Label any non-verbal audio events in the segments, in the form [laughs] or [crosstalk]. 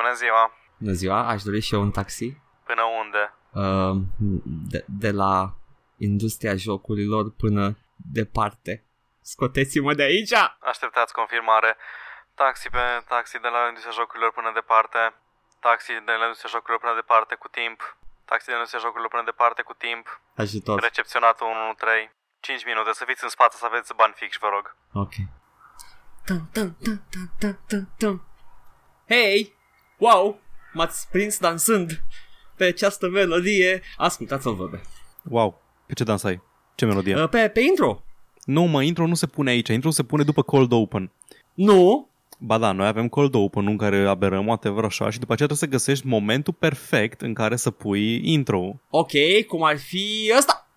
Bună ziua. Bună ziua, aș dori și eu un taxi. Până unde? Uh, de, de la industria jocurilor până departe. Scoteți-mă de aici! Așteptați confirmare. Taxi pe taxi de la industria jocurilor până departe. Taxi de la industria jocurilor până departe cu timp. Taxi de la industria jocurilor până departe cu timp. Ajutor. Recepționatul 113. 5 minute, să fiți în spate, să aveți bani fix, vă rog. Ok. Tum, tum, tum, tum, tum, tum, tum. Hei! Wow! M-ați prins dansând pe această melodie. Ascultați-o, văbe. Wow, pe ce dansai? Ce melodie? Uh, pe, pe intro. Nu, mă, intro nu se pune aici. Intro se pune după cold open. Nu, Ba da, noi avem cold open în care aberăm, whatever, așa, și după aceea trebuie să găsești momentul perfect în care să pui intro. Ok, cum ar fi ăsta.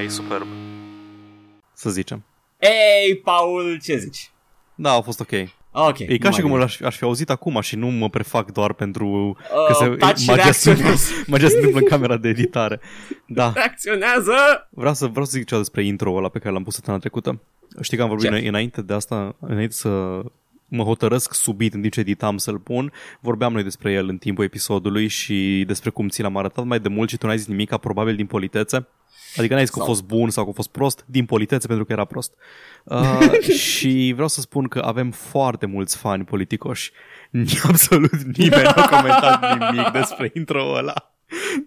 Da, e superb. Să zicem. Ei, Paul, ce zici? Da, a fost ok. Ok. E ca și cum aș, aș fi auzit acum și nu mă prefac doar pentru Uh, că taci și magia, se, reacționează. magia se întâmplă în camera de editare. Da, Reacționează! vreau să, vreau să zic ceva despre intro ăla pe care l-am pus săptămâna trecută. Știi că am vorbit Ce? îna- înainte de asta, înainte să mă hotărăsc subit în timp ce editam să-l pun, vorbeam noi despre el în timpul episodului și despre cum ți l-am arătat mai de mult și tu n-ai zis nimic, probabil din politețe. Adică n-ai zis că a Sau- fost bun sau că a fost prost, din politețe pentru că era prost. Uh, [laughs] și vreau să spun că avem foarte mulți fani politicoși. Absolut nimeni nu a comentat nimic despre [laughs] intro ăla.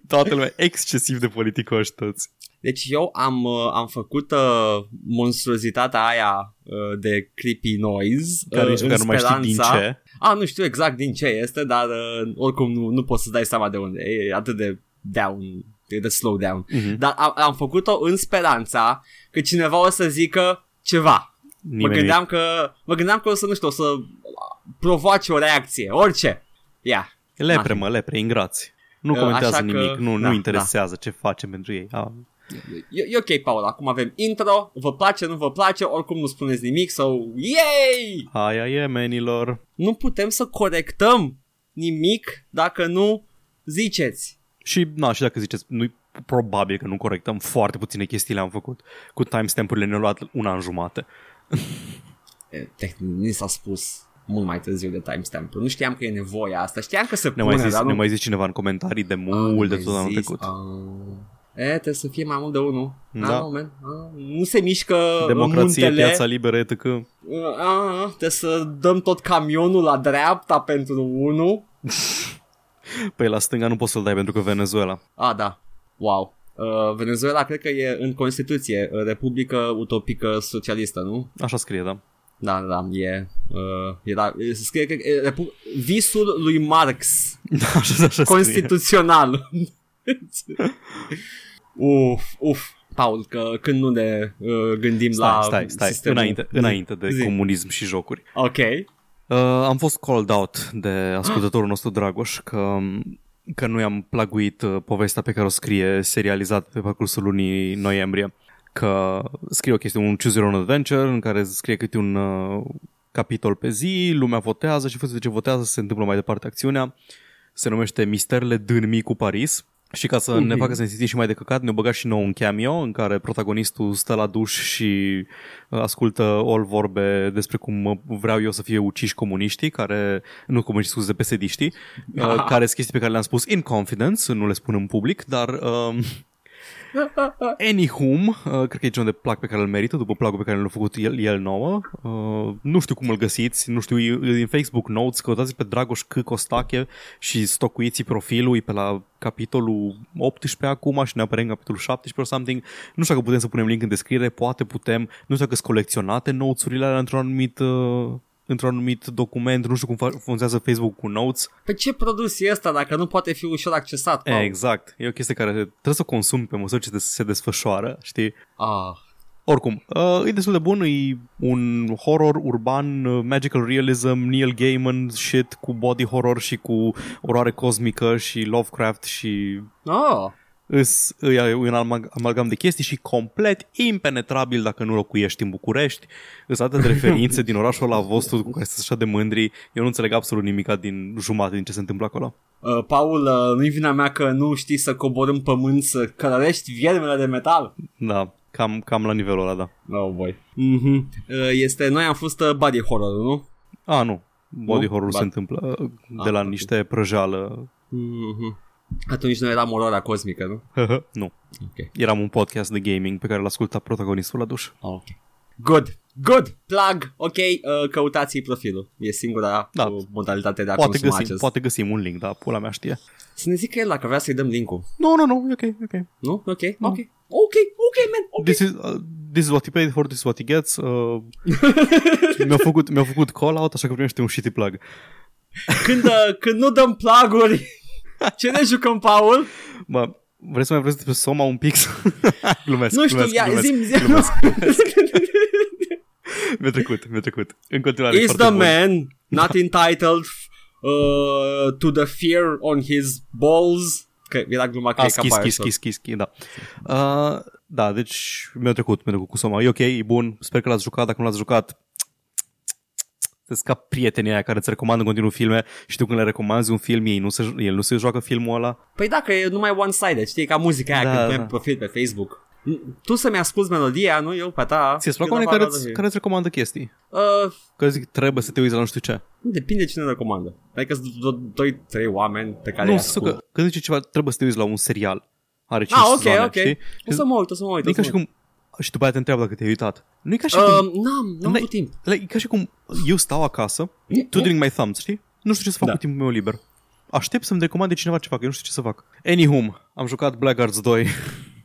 Toată lumea excesiv de politicoși toți. Deci eu am, uh, am făcut uh, monstruozitatea aia uh, de creepy noise Care uh, nici în măcar nu mai știi din speranța- ce. A, nu știu exact din ce este, dar uh, oricum nu, nu poți să dai seama de unde. E atât de down, e de slow down. Mhm. Dar am, am făcut-o în speranța că cineva o să zică ceva. Mă Nimeni gândeam că, mă gândeam că o să, nu știu, o să provoace o reacție, orice. Ia. Lepre, mă, lepre, ingrați. Nu Uh, comentează așa că- nimic, nu, da, nu interesează ce facem pentru ei. A, E, e ok, Paul, acum avem intro, vă place, nu vă place, oricum nu spuneți nimic, sau yay! aia e, menilor. Nu putem să corectăm nimic dacă nu ziceți. Și, na, și dacă ziceți, nu probabil că nu corectăm, foarte puține chestii le-am făcut. Cu timestamp-urile ne-au luat un an jumate. E, tehnic, ni s-a spus mult mai târziu de timestamp Nu știam că e nevoia asta, știam că se Ne pune, mai, zis, dar ne nu... mai zis cineva în comentarii de Ah, mult de ne-ai tot anul zis, trecut. ah. E, trebuie să fie mai mult de unul. Da. Ah, moment. Ah, nu se mișcă Democrație, muntele. piața liberă, etc. Ah, trebuie să dăm tot camionul la dreapta pentru unul. Păi la stânga nu poți să-l dai pentru că Venezuela. Ah, da. Wow. Uh, Venezuela cred că e în Constituție, uh, Republică Utopică Socialistă, nu? Așa scrie, da. Da, da, da, e, uh, era, e, se scrie că e Repu- visul lui Marx, [laughs] Da, așa, așa scrie. constituțional. [laughs] uf, uf, Paul, că când nu ne uh, gândim Stai, la stai, stai. sistemul... Înainte, înainte de Zi. comunism și jocuri. Ok. Uh, am fost called out de ascultătorul nostru Dragoș că, că nu i-am plaguit uh, povestea pe care o scrie serializat pe parcursul lunii noiembrie. Că scrie o chestie, un Choose Your Own Adventure în care scrie câte un uh, capitol pe zi, lumea votează și fără de ce votează se întâmplă mai departe acțiunea. Se numește Misterele Dârmii cu Paris. Și ca să ne facă să ne simțim și mai de căcat, ne-au băgat și nou un cameo în care protagonistul stă la duș și uh, ascultă all vorbe despre cum uh, vreau eu să fie uciși comuniștii, care, nu comuniștii, scuze, pesediștii, uh, care sunt chestii pe care le-am spus in confidence, nu le spun în public, dar um, [laughs] Anywhom, uh, cred că e genul de plac pe care îl merită, după placul pe care l-a făcut el, el nouă. Uh, nu știu cum îl găsiți, nu știu, e e din Facebook Notes, căutați pe Dragoș C. Costache și stocuiți profilul, e pe la capitolul 18 acum și ne apare în capitolul 17 sau something. Nu știu dacă putem să punem link în descriere, poate putem, nu știu dacă sunt colecționate notes-urile alea într-un anumit... Uh, într-un anumit document, nu știu cum fa- funcționează Facebook cu notes. Pe ce produs e ăsta dacă nu poate fi ușor accesat, Paul? Exact. E o chestie care trebuie să o consumi pe măsură ce des- se desfășoară, știi? Ah, Oricum, uh, e destul de bun, e un horror urban, uh, magical realism, Neil Gaiman shit cu body horror și cu oroare cosmică și Lovecraft și oh, Îs, e un amalg- amalgam de chestii și complet impenetrabil dacă nu locuiești în București. Îs atât de referințe din orașul ăla vostru cu care sunteți așa de mândri. Eu nu înțeleg absolut nimic din jumătate din ce se întâmplă acolo. Uh, Paul, uh, nu-i vina mea că nu știi să cobori în pământ să călărești viermele de metal? Da, cam, cam la nivelul ăla, da. Oh, boy. Mm-hmm. Uh, este, noi am fost uh, body horror, nu? A, nu. Body Nu? horror Ba- se întâmplă uh, de la ok. niște prăjeală. Mm-hmm. Atunci nu eram oroarea cosmică, nu? nu. Ok. Eram un podcast de gaming pe care l-a ascultat protagonistul la duș. Ok. Good. Good. Plug. Ok. Uh, căutați profilul. E singura Da. uh, modalitate de a Poate consuma găsim, acest. poate găsim un link, dar pula mea știe. Să ne zică el dacă vrea să-i dăm link-ul. Nu, nu, nu, e ok, e ok. Nu? Ok. Nu. Ok. Ok. Ok, man. Ok. This is, uh, this is what he paid for, this is what he gets. Uh, [laughs] mi-au făcut, mi-au făcut call-out, așa că primește un shitty plug. Când, uh, când nu dăm plaguri, ce ne jucăm, Paul? Mă, vreți să mai vreți despre Soma un pic? [laughs] glumesc, Nu știu, glumesc, ia, glumesc, zim, zim. glumesc. Mi-a trecut, mi-a trecut. În continuare, Is foarte the bun. man not entitled uh, to the fear on his balls? Că era gluma că Ah, e ca schis, schis, Bioshock. schis, schis, schis, da. Uh, da, deci mi-a trecut, mi-a trecut cu Soma. E ok, e bun, sper că l-ați jucat, dacă nu l-ați jucat, sunteți ca prietenii aia care îți recomandă în continuu filme și tu când le recomanzi un film, ei nu se, el nu se joacă filmul ăla. Păi dacă e numai one-sided, știi, ca muzica aia Da, când da. pe profil pe Facebook. Tu să-mi asculti melodia, nu eu pe ta. Ți-e plac Eu oameni la care, vară îți, de- care îți recomandă chestii? Uh, Că zic, trebuie să te uiți la nu știu ce. depinde cine recomandă. Adică sunt doi, trei oameni pe care nu, îi să ascult. că, când zice ceva, trebuie să te uiți la un serial. Are 5 Ah, ok, sezoane, ok. știi? O să mă uit, o să mă uit. Nu e o să ca și mă uit. cum... Și după aia te întreabă dacă te-ai uitat. Nu e ca și Uh, cum... n-am, n-am N-ai- avut timp. E ca și cum eu stau acasă, twiddling my thumbs, știi? Nu știu ce să fac Da. cu timpul meu liber. Aștept să-mi recomande cineva ce fac, eu nu știu ce să fac. Anywhom, am jucat Blackguards 2.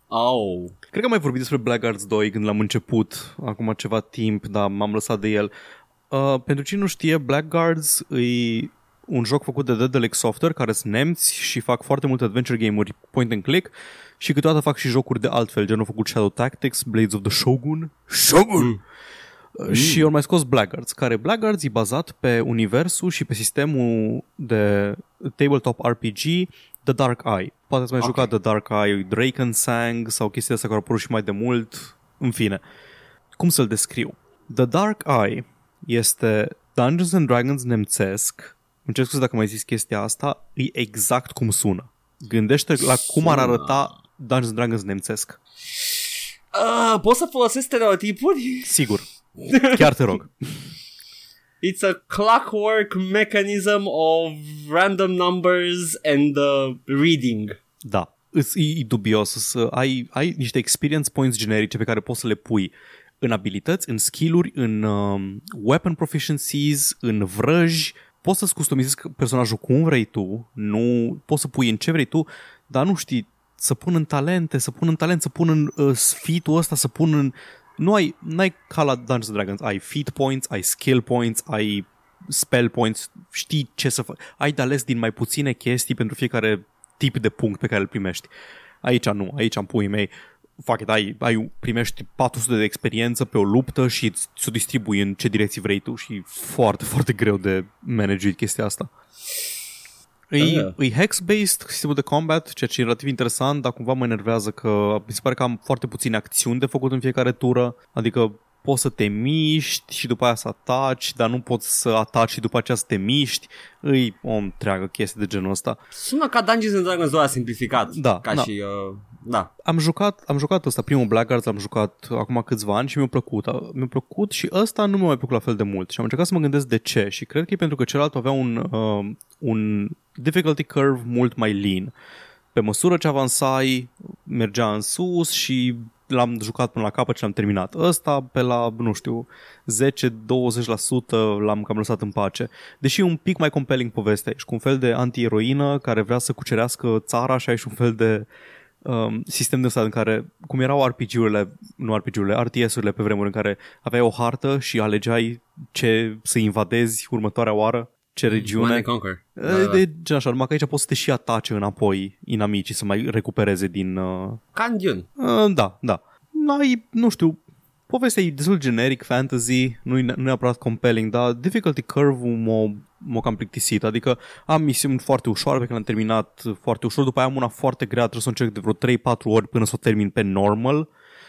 Oh. Cred că am mai vorbit despre Blackguards 2 când l-am început, acum ceva timp, dar m-am lăsat de el. Uh, pentru cine nu știe, Blackguards e un joc făcut de Daedalic Software, care sunt nemți și fac foarte multe adventure game-uri point and click și câteodată fac și jocuri de altfel, gen au făcut Shadow Tactics, Blades of the Shogun. Shogun! Mm. Și au mai scos Blackguards, care Blackguards e bazat pe universul și pe sistemul de tabletop RPG The Dark Eye. Poate ați mai Ok. jucat The Dark Eye, Drakensang sau chestii astea care au apărut și mai de mult. În fine, cum să-l descriu? The Dark Eye este Dungeons and Dragons nemțesc. Îmi cer scuze dacă mai zis chestia asta. E exact cum sună. Gândește la cum ar Sună. arăta Dungeons and Dragons nemțesc. Uh, poți să folosesc stereotipuri? Sigur. Chiar te rog. It's a clockwork mechanism of random numbers and uh, reading. Da. Îs, e, e dubios să ai, ai niște experience points generice pe care poți să le pui în abilități, în skill-uri, în um, weapon proficiencies, în vrăji. Poți să-ți customizezi personajul cum vrei tu, nu poți să pui în ce vrei tu, dar nu știi să pun în talente, să pun în talent, să pun în uh, feat-ul ăsta, să pun în... Nu ai, n-ai ca la Dungeons and Dragons, ai feat points, ai skill points, ai spell points, știi ce să faci. Ai de ales din mai puține chestii pentru fiecare tip de punct pe care îl primești. Aici nu, aici am puii mei. Fuck it, ai, ai, primești 400 de experiență pe o luptă și îți- ți-o distribui în ce direcții vrei tu și e foarte, foarte greu de managed chestia asta. E, Ah. e hex-based sistemul de combat, ceea ce e relativ interesant, dar cumva mă enervează că mi se pare că am foarte puține acțiuni de făcut în fiecare tură, adică poți să te miști și după aia să ataci, dar nu poți să ataci și după aceea să te miști. Îi o întreagă chestie de genul ăsta. Sună ca Dungeons and Dragons 2 simplificat. Da, Ca da. și... Uh, da. Am jucat, am jucat ăsta, primul Blackguards l-am jucat acum câțiva ani și mi-a plăcut. Mi-a plăcut și ăsta nu mi-a mai plăcut la fel de mult. Și am încercat să mă gândesc de ce și cred că e pentru că celălalt avea un, uh, un difficulty curve mult mai lean. Pe măsură ce avansai, mergea în sus și l-am jucat până la capăt și l-am terminat. Ăsta pe la, nu știu, 10-20% l-am cam lăsat în pace. Deși e un pic mai compelling povestea. Ești cu un fel de anti-eroină care vrea să cucerească țara și ai și un fel de um, sistem de ăsta în care, cum erau RPG-urile, nu RPG-urile, RTS-urile pe vremuri în care aveai o hartă și alegeai ce să invadezi următoarea oară, ce Command regiune. and Conquer. Da, da. De gen așa, numai că aici poți să te și atace înapoi inamicii să mai recupereze din... Uh, Ca în Dune. uh, da, da. Ai, nu știu, povestea e destul generic, fantasy, nu e nu e neapărat compelling, dar difficulty curve-ul m-a, m-a cam plictisit. Adică am misiuni foarte ușoare pe care le-am terminat foarte ușor, după aia am una foarte grea, trebuie să o încerc de vreo 3-4 ori până să o termin pe normal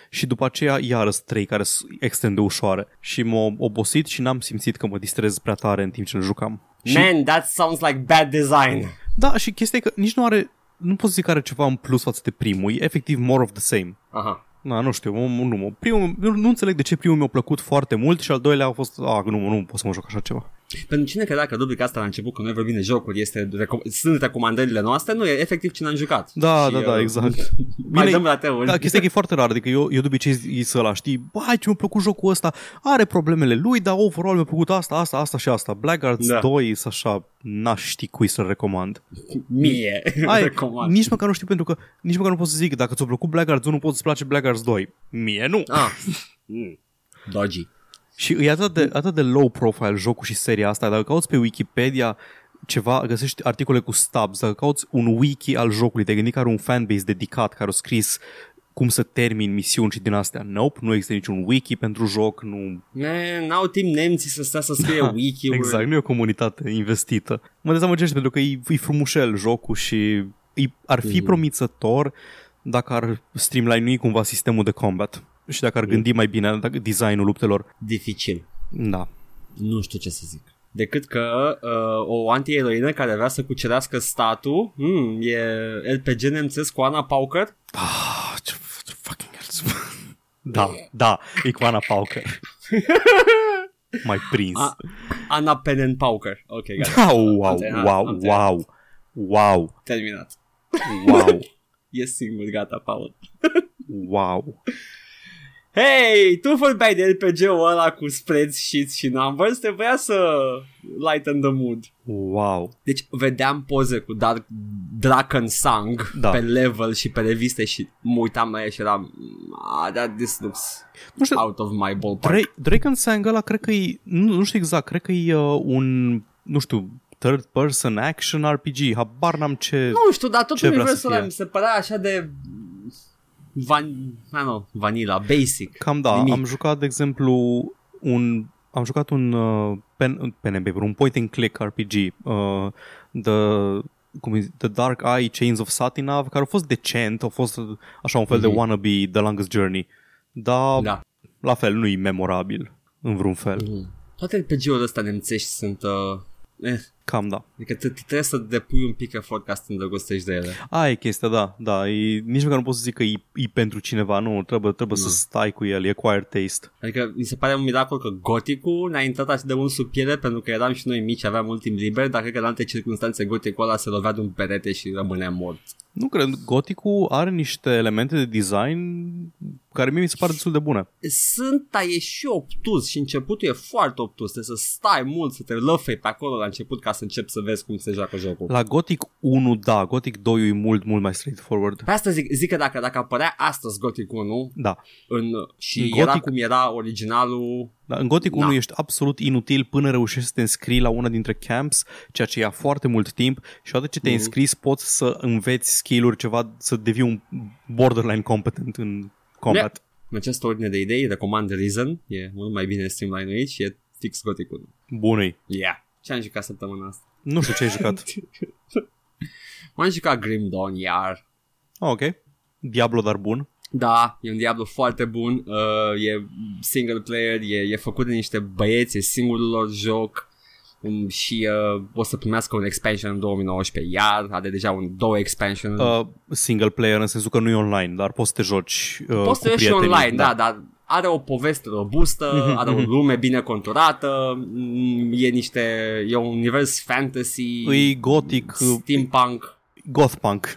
și după aceea iarăs trei care sunt extrem de ușoare. Și m-a obosit și n-am simțit că mă distrez prea tare în timp ce le jucam. Și, Man, that sounds like bad design. da, și chestia e că nici nu are, nu pot să zic că are ceva în plus față de primul, e efectiv more of the same. Aha. Na, nu știu, nu, nu, nu, primul, nu, nu înțeleg de ce primul mi-a plăcut foarte mult și al doilea a fost, a, nu, nu pot să mă joc așa ceva. Pentru cine credea că rubrica asta la început, când noi vorbim de jocuri, este reco- sunt recomandările noastre, nu, e efectiv cine am jucat. Da, Și, da, da, uh, exact. [laughs] Mai Bine, dăm la teori. Da, chestia e că e foarte rar, adică eu, eu de obicei zi ăla, știi, hai ce mi-a plăcut jocul ăsta, are problemele lui, dar overall mi-a plăcut asta, asta, asta și asta. Blackguards Da. 2 să așa, n-aș ști cui să-l recomand. Mie, Ai, [laughs] recomand. nici măcar nu știu pentru că, nici măcar nu pot să zic, dacă ți-a plăcut Blackguards 1, poți să-ți place Blackguards 2. Mie nu. Ah. [laughs] Mm. Dodgy. Și e atât de, atât de low profile jocul și seria asta. Dacă cauți pe Wikipedia ceva, găsești articole cu stubs, dacă cauți un wiki al jocului, te gândi că are un fanbase dedicat care a scris cum să termin misiuni și din astea. Nope, nu există niciun wiki pentru joc, nu... Man, n-au timp nemții să stea să scrie wiki-uri. Exact, nu e o comunitate investită. Mă dezamăgește pentru că e, e frumușel jocul și e, ar fi Mhm. promițător dacă ar streamline cumva sistemul de combat și dacă ar gândi mai bine dacă designul luptelor. Dificil. Da. Nu știu ce să zic. Decât că uh, o anti-eroină care vrea să cucerească statul hmm, e RPG nemțesc cu Ana Pauker. Ah, ce, ce fucking hell. Da, da, e cu Ana Pauker. Mai prins. A- Ana Penen Pauker. Ok, gata. Da, wow, Am terminat, wow, am terminat. wow, wow, Terminat. wow, [laughs] E singur, gata, Paul. wow. Hei, tu vorbeai de RPG-ul ăla cu spreads, sheets și numbers, trebuia să lighten the mood. Wow. Deci vedeam poze cu Dark Draken Sang Da. pe level și pe reviste și mă uitam la el și eram ah, that this looks Nu știu, out of my ballpark. Drake, Drake and Sang ăla cred că e, nu, nu știu exact, cred că e uh, un, nu știu, third person action RPG, habar n-am ce... Nu știu, dar tot Ce vrea să universul ăla fie? mi se părea așa de van, I don't know, vanilla, basic. Cam da, Nimic. am jucat, de exemplu, un am jucat un uh, pen, pen and paper, un point and click RPG, uh, the, cum e, The Dark Eye Chains of Satinav, care a fost decent, a fost uh, așa un fel Mhm. de wannabe The Longest Journey, dar Da. la fel nu e memorabil în vreun fel. Mm. Toate RPG-urile astea nemțești sunt... Uh, eh, Cam da. adică te, te trebuie să depui un pic efort ca să te îndrăgostești de ele. Aia e chestia, da, da, e, nici măcar nu pot să zic că e, e pentru cineva, nu, trebuie, trebuie Nu. să stai cu el, e acquired taste. Adică mi se pare un miracol că Goticul ne-a intrat atât de mult sub piele pentru că eram și noi mici, aveam mult timp liber, dar cred că în alte circunstanțe Goticul ăla se lovea de un perete și rămânea mort. Nu cred, Goticul are niște elemente de design care mie mi se pare destul de bune. Sunt, dar e și obtuz și începutul e foarte obtuz, trebuie să stai mult, să te lăfei pe acolo la început ca să începi să vezi cum se joacă jocul. La Gothic 1, da, Gothic 2 e mult, mult mai straightforward. Pe asta zic, zic că dacă, dacă apărea astăzi Gothic 1 Da, în, și În era Gothic- cum era originalul, da în Gothic 1 Da. ești absolut inutil până reușești să te înscrii la una dintre camps, ceea ce ia foarte mult timp și odată ce te-ai Mhm. înscris poți să înveți skill-uri, ceva, să devii un borderline competent în combat. în această ordine de idei, recomand Reason, e mult mai bine streamline și e fix Gothic 1. Bună Yeah. Ce am jucat săptămâna asta? Nu știu ce ai jucat. [laughs] M-am jucat Grim Dawn, iar. Ah, ok. Diablo, dar bun. Da, e un Diablo foarte bun, uh, e single player, e, e făcut de niște băieți, e singurul lor joc um, și uh, o să primească un expansion în 2019 iar, are deja un două expansion Uh, single player în sensul că nu e online, dar poți să te joci uh, Poți să cu ieși și prietenii. online, da. dar are o poveste robustă, Mhm, are o mhm. lume bine conturată, mm, e niște, e un univers fantasy, E gothic, uh, steampunk, gothpunk.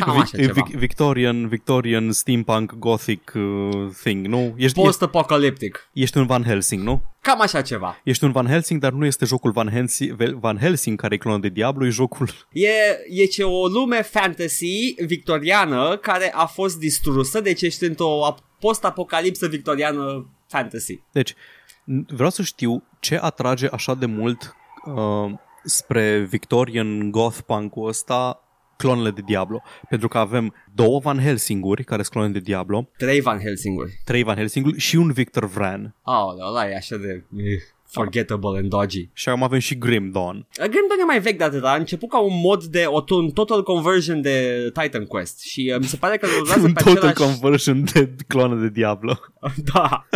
Cam așa Vic- ceva. Vic- Victorian, Victorian steampunk gothic uh, thing, nu? Ești, ești, Post-apocaliptic. ești un Van Helsing, nu? Cam așa ceva. Ești un Van Helsing, dar nu este jocul Van Helsing, Van Helsing care e clonul de Diablo, e jocul... E, e ce o lume fantasy victoriană care a fost distrusă, deci ești într-o ap- post-apocalipsă victoriană fantasy. Deci, n- vreau să știu ce atrage așa de mult uh, spre Victorian goth punk-ul ăsta clonele de Diablo. Pentru că avem două Van Helsinguri care sunt clone de Diablo, Trei Van Helsinguri. trei Van Helsinguri și un Victor Vran. Oh, ăla e așa de eh, forgettable and dodgy. Și acum avem și Grim Dawn. Grim Dawn e mai vechi de atât, a început ca un mod de o, un total conversion de Titan Quest și uh, mi se pare că durează [laughs] Un pe total același... conversion de clone de Diablo. [laughs] da.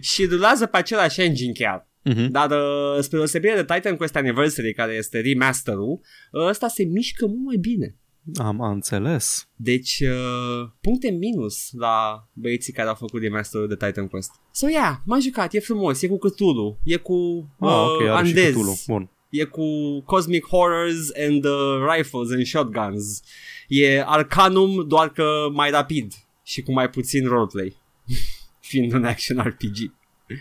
și durează pe același engine chiar. Mhm. Dar uh, spre deosebire de Titan Quest Anniversary, care este remasterul, uh, ăsta se mișcă mult mai bine. Am, am înțeles. Deci, uh, puncte minus la băieții care au făcut remasterul de Titan Quest. So, yeah, m-am jucat, e frumos, e cu Cthulhu, e cu uh, Ah, ok, are și Undead, Cthulhu. Bun. e cu Cosmic Horrors and uh, Rifles and Shotguns. E Arcanum, doar că mai rapid și cu mai puțin roleplay. [laughs] Fiind un action RPG.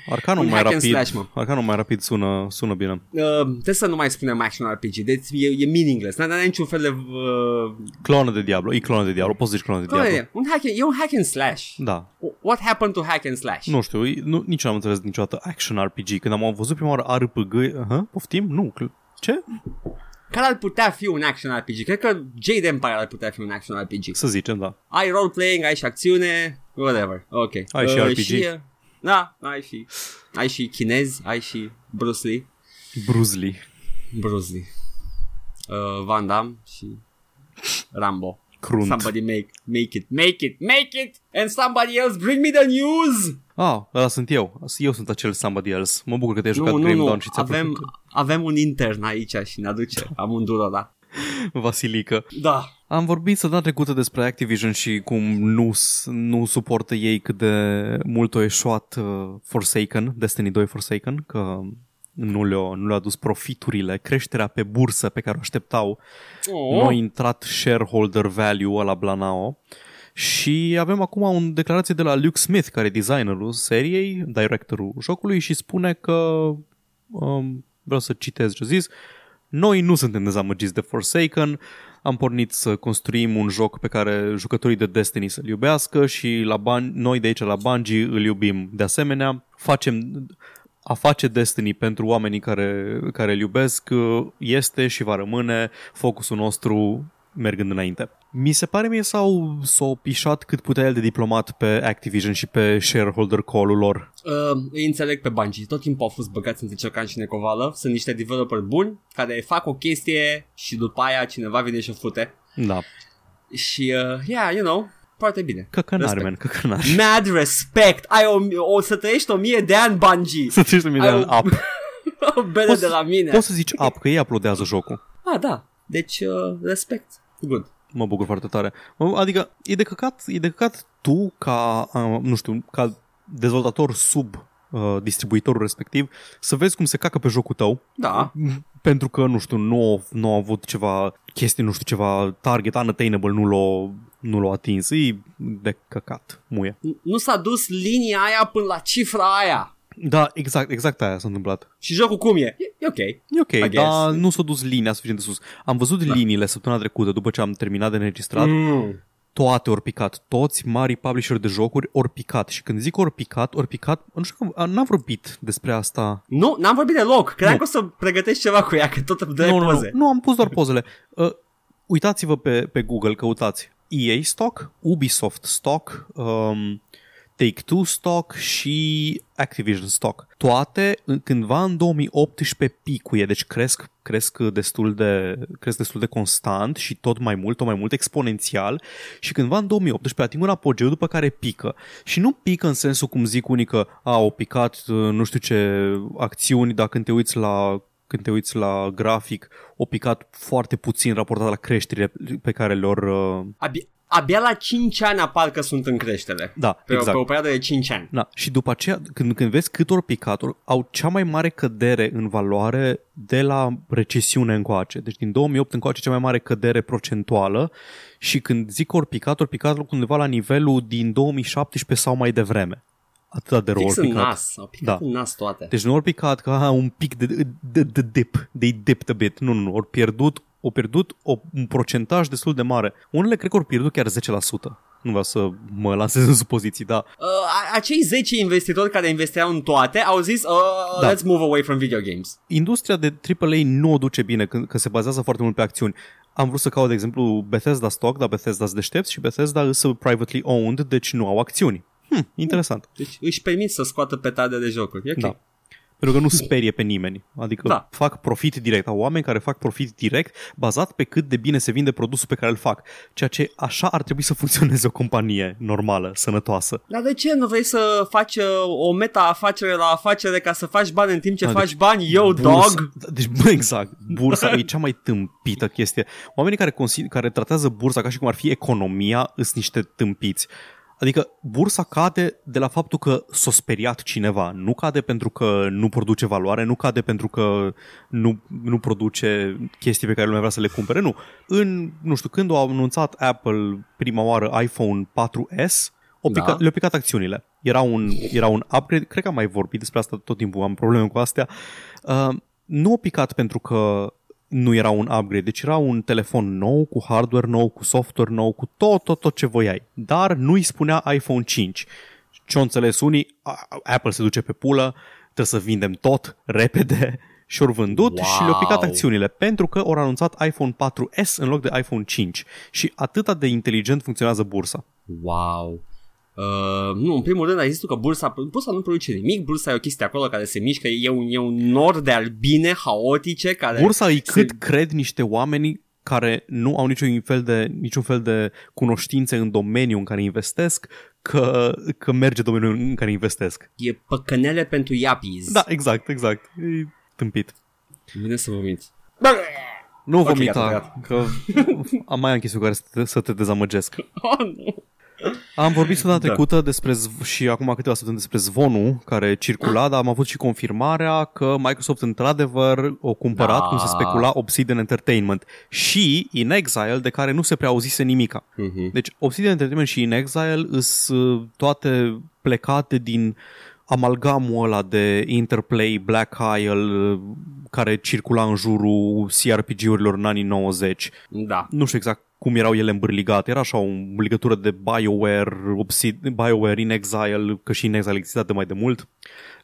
Arcanul Un mai hack and rapid, slash, mă. Arcanul mai rapid sună, sună bine. Uh, trebuie să nu mai spunem action RPG, deci e, e meaningless, n-are niciun fel de... Uh, Clonă de Diablo, e clonă de Diablo, poți zici clonă de Diablo. e, un hack, and- e un hack and slash. Da. What happened to hack and slash? Nu știu, e- nu, nici nu am înțeles niciodată action RPG. Când am văzut prima oară RPG, uh, poftim? Nu, cl- ce? Care ar putea fi un action RPG? Cred că Jade Empire ar putea fi un action RPG. Să zicem, da. Ai role-playing, ai și acțiune, whatever. Ok. Ai și RPG. Și, uh, da, ai și, ai și chinezi, ai și Bruce Lee. Bruce Lee. Bruce Lee. Uh, Van Damme și Rambo. Crunt. Somebody make, make it, make it, make it, and somebody else bring me the news! Ah, ăla sunt eu. Eu sunt acel somebody else. Mă bucur că te-ai jucat Nu, nu, Grim nu, Dawn și ți-a avem, plăcut. avem un intern aici și ne aduce amândură, da. [laughs] Vasilică. Da. Am vorbit săptămâna trecută despre Activision și cum nu, s- nu suportă ei cât de mult o eșuat uh, Forsaken, Destiny 2 Forsaken, că nu le-a, nu le-a dus profiturile, creșterea pe bursă pe care o așteptau. Oh. Nu a intrat shareholder value la Blanao. Și avem acum o declarație de la Luke Smith, care e designerul seriei, directorul jocului și spune că, um, vreau să citez ce a zis, noi nu suntem dezamăgiți de Forsaken, am pornit să construim un joc pe care jucătorii de Destiny să-l iubească și la ban- noi de aici la Bungie îl iubim. De asemenea, facem a face Destiny pentru oamenii care, care îl iubesc uh, este și va rămâne focusul nostru mergând înainte. Mi se pare mie sau s-au pișat cât putea el de diplomat pe Activision și pe shareholder call-ul lor. Uh, îi înțeleg pe Bungie, tot timpul au fost băgați între ciocan și necovală, sunt niște developeri buni care fac o chestie și după aia cineva vine și o fute. Da. Și, uh, yeah, you know, foarte bine. Căcănare, Respect. man, căcănare. Mad respect! Ai o, o să trăiești o mie de ani, Bungie! Să treci mine Ai în o- up. [laughs] o bere Poți- de la mine! Poți să zici up, că ei uploadează jocul. Ah, da. Deci, uh, respect. Good. Mă bucur foarte tare. Mă- Adică e de căcat, e de căcat tu ca, uh, nu știu, ca dezvoltator sub uh, distribuitorul respectiv să vezi cum se cacă pe jocul tău Da. pentru că, nu știu, nu, au- nu au avut ceva chestii, nu știu, ceva target unattainable, nu l-au, nu l-au atins. E de căcat, muie. N- Nu s-a dus linia aia până la cifra aia. Da, exact, exact aia s-a întâmplat. Și jocul cum e? E, e ok. E ok, I dar guess. nu s-a dus linia suficient de sus. Am văzut Da. liniile săptămâna trecută după ce am terminat de înregistrat. Mm. toate ori picat, toți mari publisher de jocuri ori picat și când zic ori picat, ori picat, nu știu că n-am vorbit despre asta. Nu, n-am vorbit deloc. Credeam Nu. că o să pregătești ceva cu ea, că tot de nu, nu, nu, poze. nu, am pus doar pozele. Uh, uitați-vă pe, pe Google, căutați EA stock, Ubisoft stock, um, Take-Two stock și Activision stock. Toate în- cândva în 2018 picuie, deci cresc, cresc destul de cresc destul de constant și tot mai mult, tot mai mult exponențial și cândva în 2018 ating un apogeu după care pică. Și nu pică în sensul cum zic unii că a, au picat uh, nu știu ce acțiuni, dar când te uiți la când te uiți la grafic, o picat foarte puțin raportat la creșterile pe care le-or... Uh... Abia, abia la 5 ani apar că sunt în creștere. Da, Pe, exact. pe o perioadă de 5 ani. Da. Și după aceea, când, când vezi cât ori picat, ori, au cea mai mare cădere în valoare de la recesiune încoace. Deci din 2008 încoace cea mai mare cădere procentuală și când zic ori picat, ori picat undeva la nivelul din 2017 sau mai devreme. Atât de rău Fix ori în picat. nas. Au picat Da. în nas toate. Deci nu ori picat că aha, un pic de, de, de dip, de dipped a bit. Nu, nu, nu. Ori pierdut, o pierdut o, un procentaj destul de mare. Unele cred că ori pierdut chiar 10%. Nu vreau să mă lansez în supoziții, dar Uh, a- acei 10 investitori care investeau în toate au zis uh, Da. let's move away from video games. industria de AAA nu o duce bine când că se bazează foarte mult pe acțiuni. am vrut să caut, de exemplu, Bethesda stock, dar Bethesda sunt deștepți și Bethesda sunt privately owned, deci nu au acțiuni. Hm, interesant. Deci își permit să scoată pe tade de jocuri. E ok. Da. Pentru că nu sperie pe nimeni. Adică Da. fac profit direct. Au oameni care fac profit direct bazat pe cât de bine se vinde produsul pe care îl fac. Ceea ce așa ar trebui să funcționeze o companie normală, sănătoasă. Dar de ce nu vrei să faci uh, o meta-afacere la afacere ca să faci bani în timp ce Da, faci deci bani? Yo, Bursa- dog! Deci, bă, exact. Bursa e cea mai tâmpită chestie. Oamenii care, consider, care tratează bursa ca și cum ar fi economia sunt niște tâmpiți. Adică bursa cade de la faptul că s-a speriat cineva. Nu cade pentru că nu produce valoare, nu cade pentru că nu, nu produce chestii pe care lumea vrea să le cumpere. Nu. În, nu știu, când au anunțat Apple prima oară iPhone 4S, o pica, Da. le-au picat acțiunile. Era un, era un upgrade, cred că am mai vorbit despre asta tot timpul, am probleme cu astea. Uh, nu au picat pentru că nu era un upgrade, deci era un telefon nou, cu hardware nou, cu software nou, cu tot, tot, tot ce voiai. Dar nu îi spunea iPhone 5. Ce-au înțeles unii, a- Apple se duce pe pulă, trebuie să vindem tot, repede, [laughs] și-au vândut Wow. și le-au picat acțiunile pentru că au anunțat iPhone 4S în loc de iPhone 5 și atâta de inteligent funcționează bursa. Wow. Uh, nu, în primul rând ai zis tu că bursa, bursa nu produce nimic, bursa e o chestie acolo care se mișcă, e un, e un nor de albine haotice care... Bursa e cât se- cred niște oameni care nu au niciun fel de, niciun fel de cunoștințe în domeniul în care investesc, că, că merge domeniul în care investesc. E păcănele pentru yappies. Da, exact, exact. E tâmpit. Vine să vomit. Nu Ok, vomita, gata, gata. că am mai am chestii cu care să te, să te dezamăgesc. [laughs] Oh, nu. Am vorbit săptămâna Da. trecută despre zv- și acum câteva săptămâni despre zvonul care circula, dar am avut și confirmarea că Microsoft într-adevăr o cumpărat, Da. cum se specula, Obsidian Entertainment și In Exile, de care nu se prea auzise nimica. Mhm. Deci Obsidian Entertainment și In Exile sunt toate plecate din amalgamul ăla de Interplay, Black Isle, care circula în jurul CRPG-urilor în anii 90 Da. nu știu exact cum erau ele îmbârligate, era așa o legătură de BioWare, Obsid- BioWare in Exile, că și in Exile exista de mai de mult.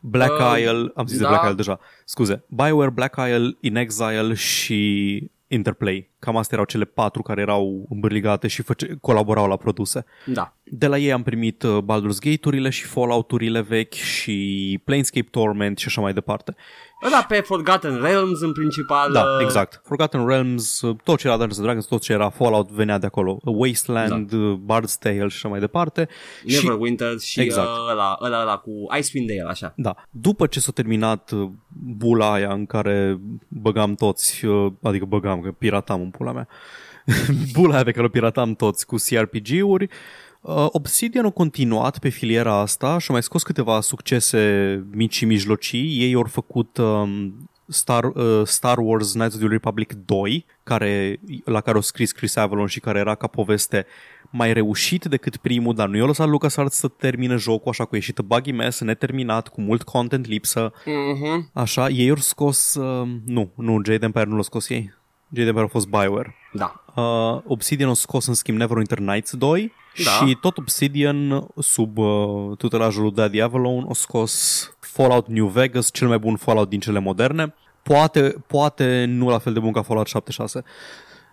Black Uh, Isle, am zis da. de Black Isle deja, scuze. BioWare, Black Isle, in Exile și Interplay. Cam astea erau cele patru care erau îmbârligate și făce, colaborau la produse. Da. De la ei am primit uh, Baldur's Gate-urile și Fallout-urile vechi și Planescape Torment și așa mai departe. Ăla pe Forgotten Realms în principal. Da, uh, exact. Forgotten Realms, uh, tot ce era Dungeons and Dragons, tot ce era Fallout venea de acolo. Wasteland, da. Bard's Tale și așa mai departe. Și, Neverwinter și Exact. uh, ăla, ăla, ăla cu Icewind Dale, așa. da, după ce s-a terminat uh, bula aia în care băgam toți, uh, adică băgam, că piratam în pula mea, [laughs] bula aia pe care o piratam toți cu CRPG-uri, uh, Obsidian a continuat pe filiera asta și a mai scos câteva succese mici și mijlocii. Ei au făcut um, Star, uh, Star Wars Knights of the Republic 2, care, la care a scris Chris Avalon și care era ca poveste mai reușit decât primul, dar nu i-a lăsat LucasArts să termine jocul, așa că a ieșit buggy mess, neterminat, cu mult content lipsă. Mhm. Așa, ei au scos... Uh, nu, nu, Jade Empire nu l-a scos ei. Jade Empire a fost BioWare. Da. Uh, Obsidian a scos în schimb Neverwinter Nights 2 Da. și tot Obsidian sub uh, tutelajul lui Daddy Avalon a scos Fallout New Vegas, cel mai bun Fallout din cele moderne. Poate, poate nu la fel de bun ca Fallout 76.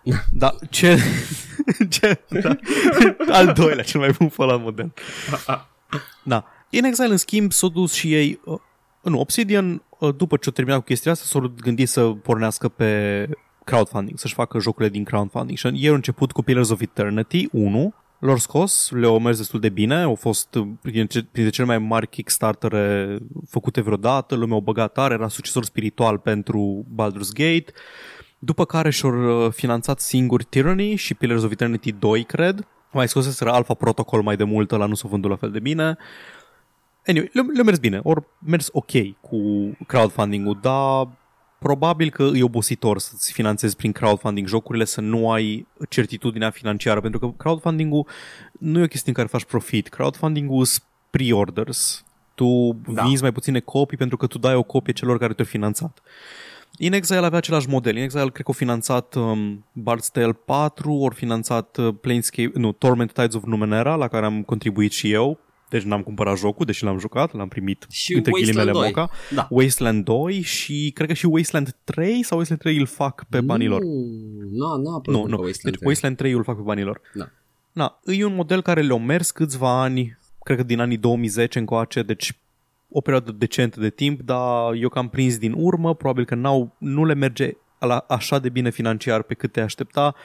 [laughs] Da, ce, [laughs] ce da, [laughs] al doilea cel mai bun Fallout modern. Da. In Exile, în schimb, s-au dus și ei... Uh, nu, Obsidian, uh, după ce au terminat cu chestia asta, s-au gândit să pornească pe crowdfunding, să-și facă jocurile din crowdfunding. Și ei au început cu Pillars of Eternity 1, l-au scos, le-au mers destul de bine, au fost uh, printre, printre cele mai mari Kickstarter făcute vreodată, lumea au băgat tare, era succesor spiritual pentru Baldur's Gate, după care și-au uh, finanțat singuri Tyranny și Pillars of Eternity 2, cred. Mai scoseseră Alpha Protocol mai de mult, ăla nu s-a vândut la fel de bine. Anyway, le- le-a mers bine, ori mers ok cu crowdfunding-ul, dar probabil că e obositor să-ți finanțezi prin crowdfunding jocurile, să nu ai certitudinea financiară, pentru că crowdfunding-ul nu e o chestie în care faci profit. Crowdfunding-ul sunt pre-orders. Tu Da. da. vinzi mai puține copii pentru că tu dai o copie celor care te-au finanțat. In Exile avea același model. In Exile cred că au finanțat um, Bard's Tale 4, au finanțat uh, Planescape, nu, Torment Tides of Numenera, la care am contribuit și eu. Deci n-am cumpărat jocul, deși l-am jucat, l-am primit Și între Wasteland ghilimele 2. Moca. Da. Wasteland 2 și cred că și Wasteland 3 sau Wasteland 3 îl fac pe banilor. Nu, nu a apărut Nu, încă nu. Wasteland Deci Wasteland 3 îl fac pe banilor. Da. Na, e un model care le-a mers câțiva ani, cred că din anii 2010 încoace, deci o perioadă decentă de timp, dar eu că am prins din urmă, probabil că n-au, nu le merge la așa de bine financiar pe cât te aștepta.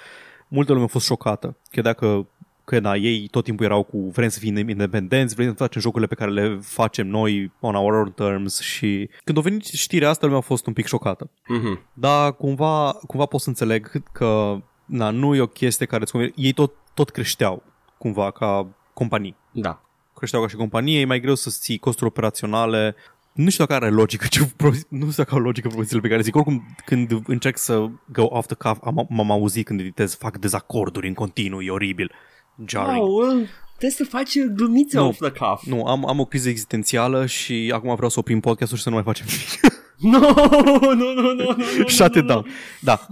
Multă lume a fost șocată. Că dacă că na, ei tot timpul erau cu vrem să fim independenți, vrem să facem jocurile pe care le facem noi on our own terms și când a venit știrea asta, lumea a fost un pic șocată. Mhm. Dar cumva, cumva pot să înțeleg că na, nu e o chestie care îți convine. Ei tot, tot creșteau cumva ca companii. Da. Creșteau ca și companie, e mai greu să ții costuri operaționale. Nu știu dacă are logică, ce, pro- [laughs] nu știu dacă au logică propozițiile pe care zic. Oricum, când încerc să go off the cuff, am, m-am auzit când editez, fac dezacorduri în continuu, e oribil. Jarring. Wow, well, trebuie să faci glumițe Nu. off the cuff. Nu, am, am o criză existențială și acum vreau să oprim podcastul și să nu mai facem nimic. Nu, nu, nu, nu, nu, nu, Shut nu, it down. Da.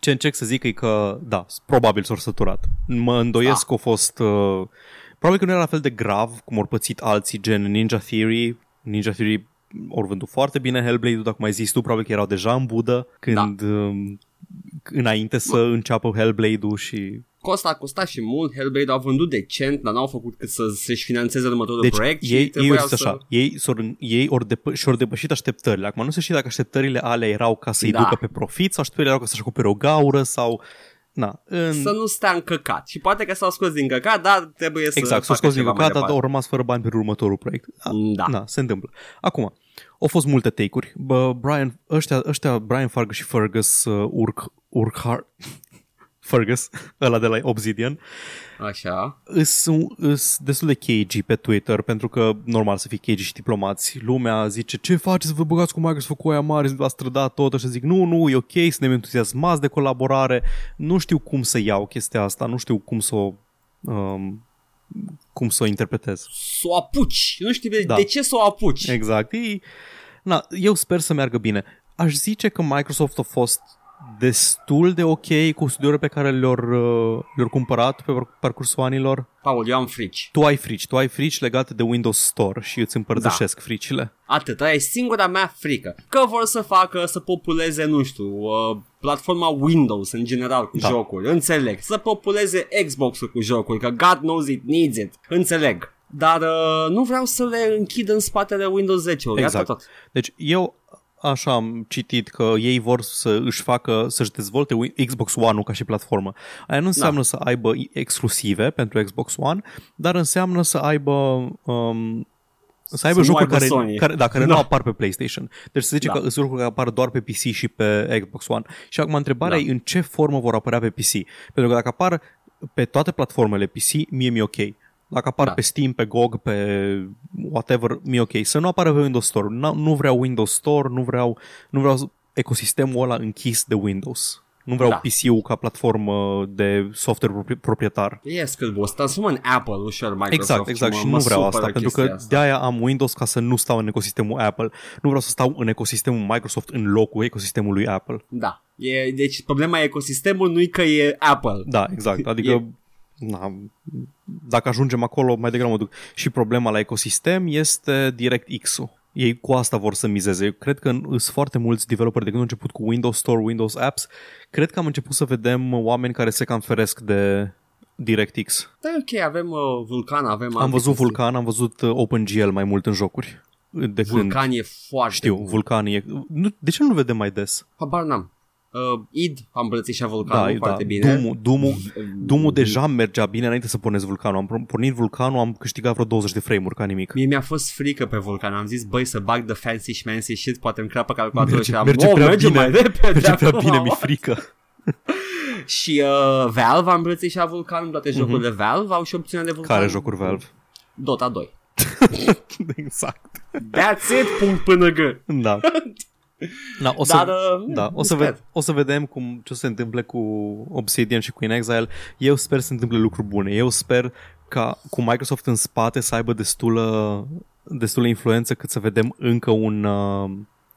Ce încerc să zic e că, da, probabil s-au săturat. Mă îndoiesc Ah. că a fost... Uh, probabil că nu era la fel de grav cum au pățit alții, gen Ninja Theory. Ninja Theory au vândut foarte bine Hellblade-ul, dacă mai zis tu, probabil că erau deja în budă când... Da. înainte să înceapă Hellblade-ul și... Costa a costat și mult, Hellblade au vândut decent, dar n-au făcut cât să, să-și financeze următorul Deci proiect și ei, ei trebuiau au zis să... așa, ei, s-or, ei ori depă, și-au depășit așteptările. Acum nu se știe dacă așteptările alea erau ca să-i Da. ducă pe profit sau așteptările erau ca să-și acopere o gaură sau... Na, în... Să nu stea încăcat. Și poate că s-au scos din căcat, dar trebuie să Exact, s-au facă scos din ceva mai căcat, dar departe. au rămas fără bani pentru următorul proiect. A, Da. Na, se întâmplă. Acum, au fost multe take-uri. Bă, Brian, ăștia, ăștia Brian Fargus și Fergus uh, urc, urc hard. Fergus, [laughs] ăla de la Obsidian, Așa. sunt destul de cagey pe Twitter, pentru că normal să fie cagey și diplomați. Lumea zice, ce faceți să vă băgați cu Microsoft cu aia mare, v-a strădat tot, și zic, nu, nu, e ok, suntem entuziasmați de colaborare, nu știu cum să iau chestia asta, nu știu cum să o, um, cum să o interpretez. Să o apuci. Nu știu de, Da. de ce să o apuci. Exact. E, na, eu sper să meargă bine. Aș zice că Microsoft a fost destul de ok cu studiourile pe care le-au, uh, le-au cumpărat pe par- parcursul anilor. Paul, eu am frici. Tu ai frici, tu ai frici legate de Windows Store și îți împărtășesc da. fricile. Atât, aia e singura mea frică. Că vor să facă, să populeze, nu știu, uh, platforma Windows în general cu Da. jocuri, înțeleg. Să populeze Xbox-ul cu jocuri, că God knows it needs it, înțeleg. Dar uh, nu vreau să le închid în spatele Windows 10-ului, Exact. atât tot. Deci eu așa am citit că ei vor să își facă, să-și dezvolte Wi- Xbox One-ul ca și platformă. Aia nu înseamnă da. să aibă exclusive pentru Xbox One, dar înseamnă să aibă um, să aibă Să nu jocuri aibă care, Sony. care, da, care Da. nu apar pe PlayStation. Deci să zice Da. că sunt jocuri care apar doar pe PC și pe Xbox One. Și acum întrebarea Da. e în ce formă vor apărea pe PC. Pentru că dacă apar pe toate platformele PC, mie mi-e ok. Dacă apar Da. pe Steam, pe GOG, pe whatever, mi-e ok. Să nu apară pe Windows Store. Nu, nu vreau Windows Store, nu vreau, nu vreau ecosistemul ăla închis de Windows. Nu vreau Da. PC-ul ca platformă de software propri- proprietar. Yes, că o să transformă în Apple ușor Microsoft. Exact, exact. mă- Și mă nu vreau supără asta, pentru că chestia asta. de-aia am Windows ca să nu stau în ecosistemul Apple. Nu vreau să stau în ecosistemul Microsoft în locul ecosistemului Apple. Da. E, deci problema ecosistemului nu-i că e Apple. Da, exact. Adică E- na, dacă ajungem acolo, mai degrabă mă duc. Și problema la ecosistem este DirectX-ul. Ei cu asta vor să mizeze. Eu cred că sunt foarte mulți developeri de când au început cu Windows Store, Windows Apps. Cred că am început să vedem oameni care se cam feresc de DirectX. Da, e ok, avem uh, Vulcan, avem... Am alte văzut chestii. Vulkan, am văzut uh, OpenGL mai mult în jocuri. De când Vulcan e foarte știu, bun. Vulcan e... Nu, de ce nu-l vedem mai des? Habar n-am. Uh, id a îmbrățișat Vulcanul da, da. foarte bine. Doom-ul, Doom-ul, Doom-ul deja mergea bine înainte să pornesc Vulcanul. Am pornit Vulcanul, am câștigat vreo 20 de frame-uri ca nimic. Mie mi-a fost frică pe Vulcan. Am zis, băi, să bag de fancy schmancy shit, poate îmi crapă calculatorul Merge- și am, merge "Oh, prea merge bine. mai repede. Merge prea acum." bine, mi-e frică. [laughs] Și uh, Valve a îmbrățișat Vulcanul, toate jocurile Valve au și opțiunea de Vulcan. Mhm. Care jocuri Valve? Dota 2. [laughs] exact. That's it, punct până G. Da. [laughs] Da, o să, Dar, uh, da, o, să sper. ve- o să vedem cum ce o să se întâmple cu Obsidian și cu In Exile. Eu sper să se întâmple lucruri bune. Eu sper ca cu Microsoft în spate să aibă destulă, destulă influență cât să vedem încă un, uh,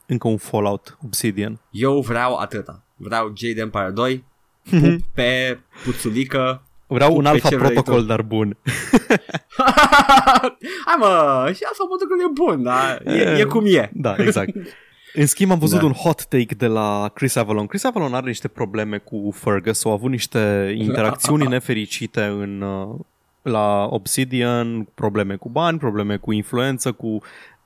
încă un Fallout Obsidian. Eu vreau atâta. Vreau Jade Empire 2, [laughs] pup pe puțulică, Vreau Tu un pe alfa ce vrei protocol, tu? dar bun. [laughs] Hai mă, și alfa protocol e bun, dar e, e cum e. Da, exact. [laughs] În schimb, am văzut Da. un hot take de la Chris Avalon. Chris Avalon are niște probleme cu Fergus, au avut niște interacțiuni [laughs] nefericite în, uh, la Obsidian, probleme cu bani, probleme cu influență, cu...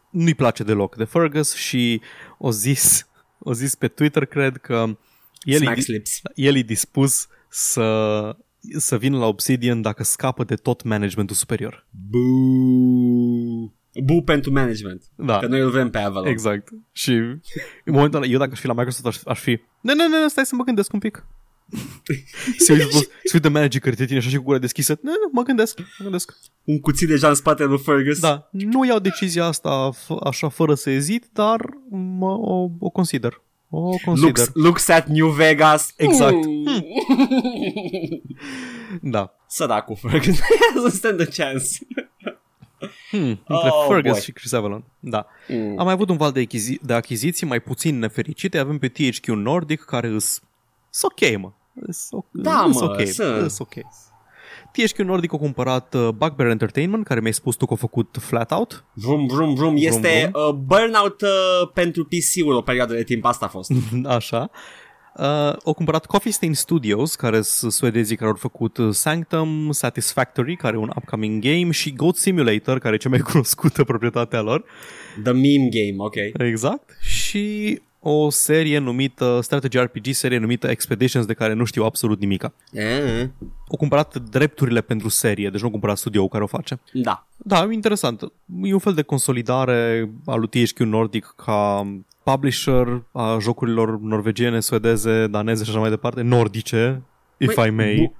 Nu-i place deloc de Fergus și o zis, o zis pe Twitter, cred că el Smack e, slips. el e dispus să, să vină la Obsidian dacă scapă de tot managementul superior. Bu. Bu pentru management. Da. Că noi îl vrem pe Avalon. Exact. Și în momentul ăla, eu dacă aș fi la Microsoft, aș, aș fi... Nu, nu, nu, stai să mă gândesc un pic. se uită, se uită manager către tine așa și cu gura deschisă. Nu, nu, mă gândesc, mă gândesc. Un cuțit deja în spatele lui Fergus. Da, nu iau decizia asta f- așa fără să ezit, dar mă, o, o consider. O consider. Looks, looks at New Vegas. Exact. Mm. [laughs] Da. Săracul Fergus. Doesn't stand a chance. Hmm, între Oh, Fergus boy. și Chris Avalon. Da. Mm. Am mai avut un val de, achizi- de achiziții mai puțin nefericite. Avem pe THQ Nordic care îs s ok, mă. Îs ok. Da, îs mă, ok. sunt. Îs ok. THQ Nordic a cumpărat uh, Bugbear Entertainment, care mi-ai spus tu că a făcut Flatout. Vrum, vrum, vrum. Este Uh, burnout uh, pentru PC-ul o perioadă de timp. Asta a fost. [laughs] Așa. Uh, au cumpărat Coffee Stain Studios, care sunt suedezii care au făcut uh, Sanctum, Satisfactory, care e un upcoming game, și Goat Simulator, care e cea mai [laughs] cunoscută proprietatea lor. The meme game, ok. Exact. Și o serie numită, strategy RPG serie numită Expeditions, de care nu știu absolut nimica. Eh, Au cumpărat drepturile pentru serie, deci nu au cumpărat studio care o face. Da. Da, interesant. E un fel de consolidare a lui THQ Nordic ca publisher a jocurilor norvegiene, suedeze, daneze și așa mai departe, nordice, if Băi, I may. bu-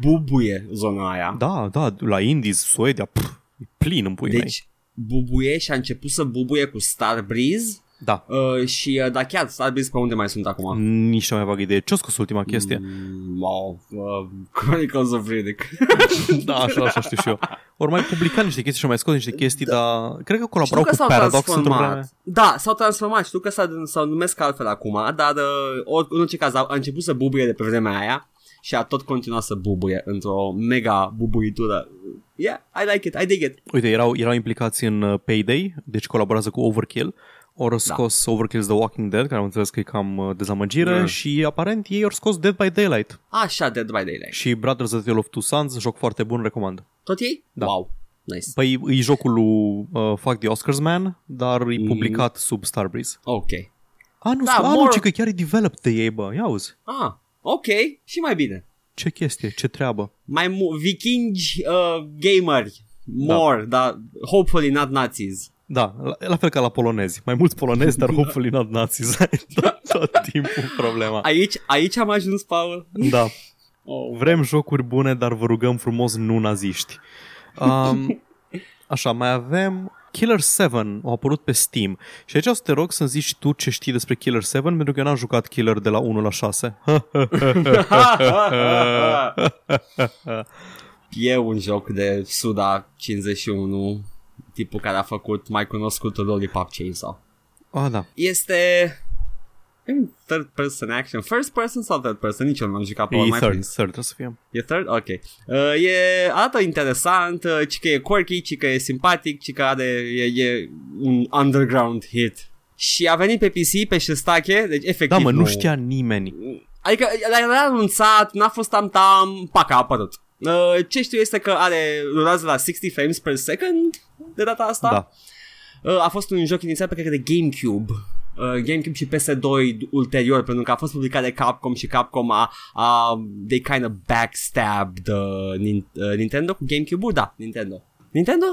bubuie zona aia. da, da, la Indies, Suedia, pff, e plin în pui mei. Deci, bubuie și a început să bubuie cu Starbreeze Da, uh, și, uh, da, chiar Starbreeze pe unde mai sunt acum? nici cea mai vagă idee. Ce-a scos ultima chestie? Mm, wow, uh, Chronicles of Riddick. [laughs] Da, așa, așa știu și eu. Ori mai publicat niște chestii și au mai scos niște chestii, dar cred că colaborau Știu că cu s-au Paradox într-o transformat. vreme. Da, s-au transformat. Știu că s-au, s-au numesc altfel acum, dar uh, or, în orice caz a, a început să bubuie de pe vremea aia și a tot continuat să bubuie într-o mega bubuitură. Yeah, I like it, I dig it. Uite, erau, erau implicați în uh, Payday, deci colaborează cu Overkill. Ori scos da. Overkill's The Walking Dead, care am înțeles că e cam uh, dezamăgire, Mm. și aparent ei au scos Dead by Daylight. Așa, Dead by Daylight. Și Brothers of the Tale of Two Sons, joc foarte bun, recomand. Tot ei? Da. Wow, nice. Păi e jocul lui uh, Fuck the Oscars Man, dar e Mm. publicat sub Starbreeze. Ok. A, nu, Da, da, a, nu, more- ci că chiar e developed de ei, bă. Ia auzi. Ah, ok, și mai bine. Ce chestie, ce treabă. Mai mu- vikingi uh, gameri. More, da. dar hopefully not Nazis. Da, la, la fel ca la polonezi. Mai mulți polonezi, dar hopefully not nazis. [laughs] tot, tot timpul problema. Aici, aici am ajuns, Paul. Da, Oh. vrem jocuri bune, dar vă rugăm frumos nu naziști. Um, [laughs] așa, mai avem Killer 7 a apărut pe Steam și aici o să te rog să-mi zici tu ce știi despre Killer 7 pentru că eu n-am jucat Killer de la 1 la 6. [laughs] e un joc de Suda 51, tipul care a făcut mai cunoscutul Lollipop Chainsaw. ah, da. Este în third person action, first person sau third person, nici eu nu am jucat pe E mai third, prins. third trebuie să fie. E third? Ok. Uh, e, arată interesant, uh, ci că e quirky, ci că e simpatic, ci că are, e, e un underground hit. Și a venit pe PC, pe Shestache, deci efectiv Da, mă, nu știa nimeni. Adică l-a anunțat, n-a fost tam-tam, pac, a apărut. Uh, ce știu este că are rulează la 60 frames per second de data asta. Da. Uh, a fost un joc inițial pe cred că de GameCube. Uh, GameCube și PS2 ulterior pentru că a fost publicat de Capcom și Capcom a, a they kind of backstabbed uh, nin, uh, Nintendo cu GameCube-ul? Da, Nintendo. Nintendo?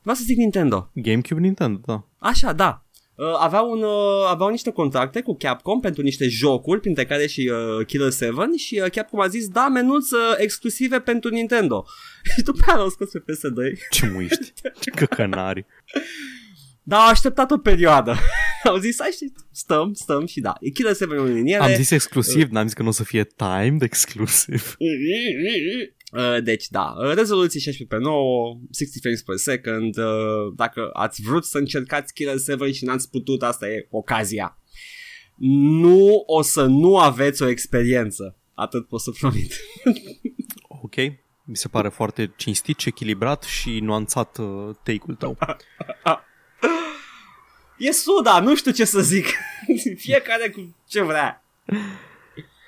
Vreau să zic Nintendo. GameCube Nintendo, da. Așa, da. Uh, aveau, un, uh, aveau niște contracte cu Capcom pentru niște jocuri, printre care și uh, Killer 7 și uh, Capcom a zis, da, menuți uh, exclusive pentru Nintendo. [laughs] și după aia l-au scos pe PS2. Ce muiști? [laughs] Ce căcănari. Dar au așteptat o perioadă. [laughs] au zis, hai și stăm, stăm și da. E Killer 7 unul din ele. Am zis exclusiv, n-am zis că nu o să fie timed exclusiv. Uh, deci da, uh, rezoluție 16 pe 9, 60 frames per second, uh, dacă ați vrut să încercați Killer 7 și n-ați putut, asta e ocazia. Nu o să nu aveți o experiență, atât pot să promit. [laughs] Ok. Mi se pare foarte cinstit și echilibrat și nuanțat uh, take-ul tău. [laughs] E suda, nu știu ce să zic. [laughs] Fiecare cu ce vrea.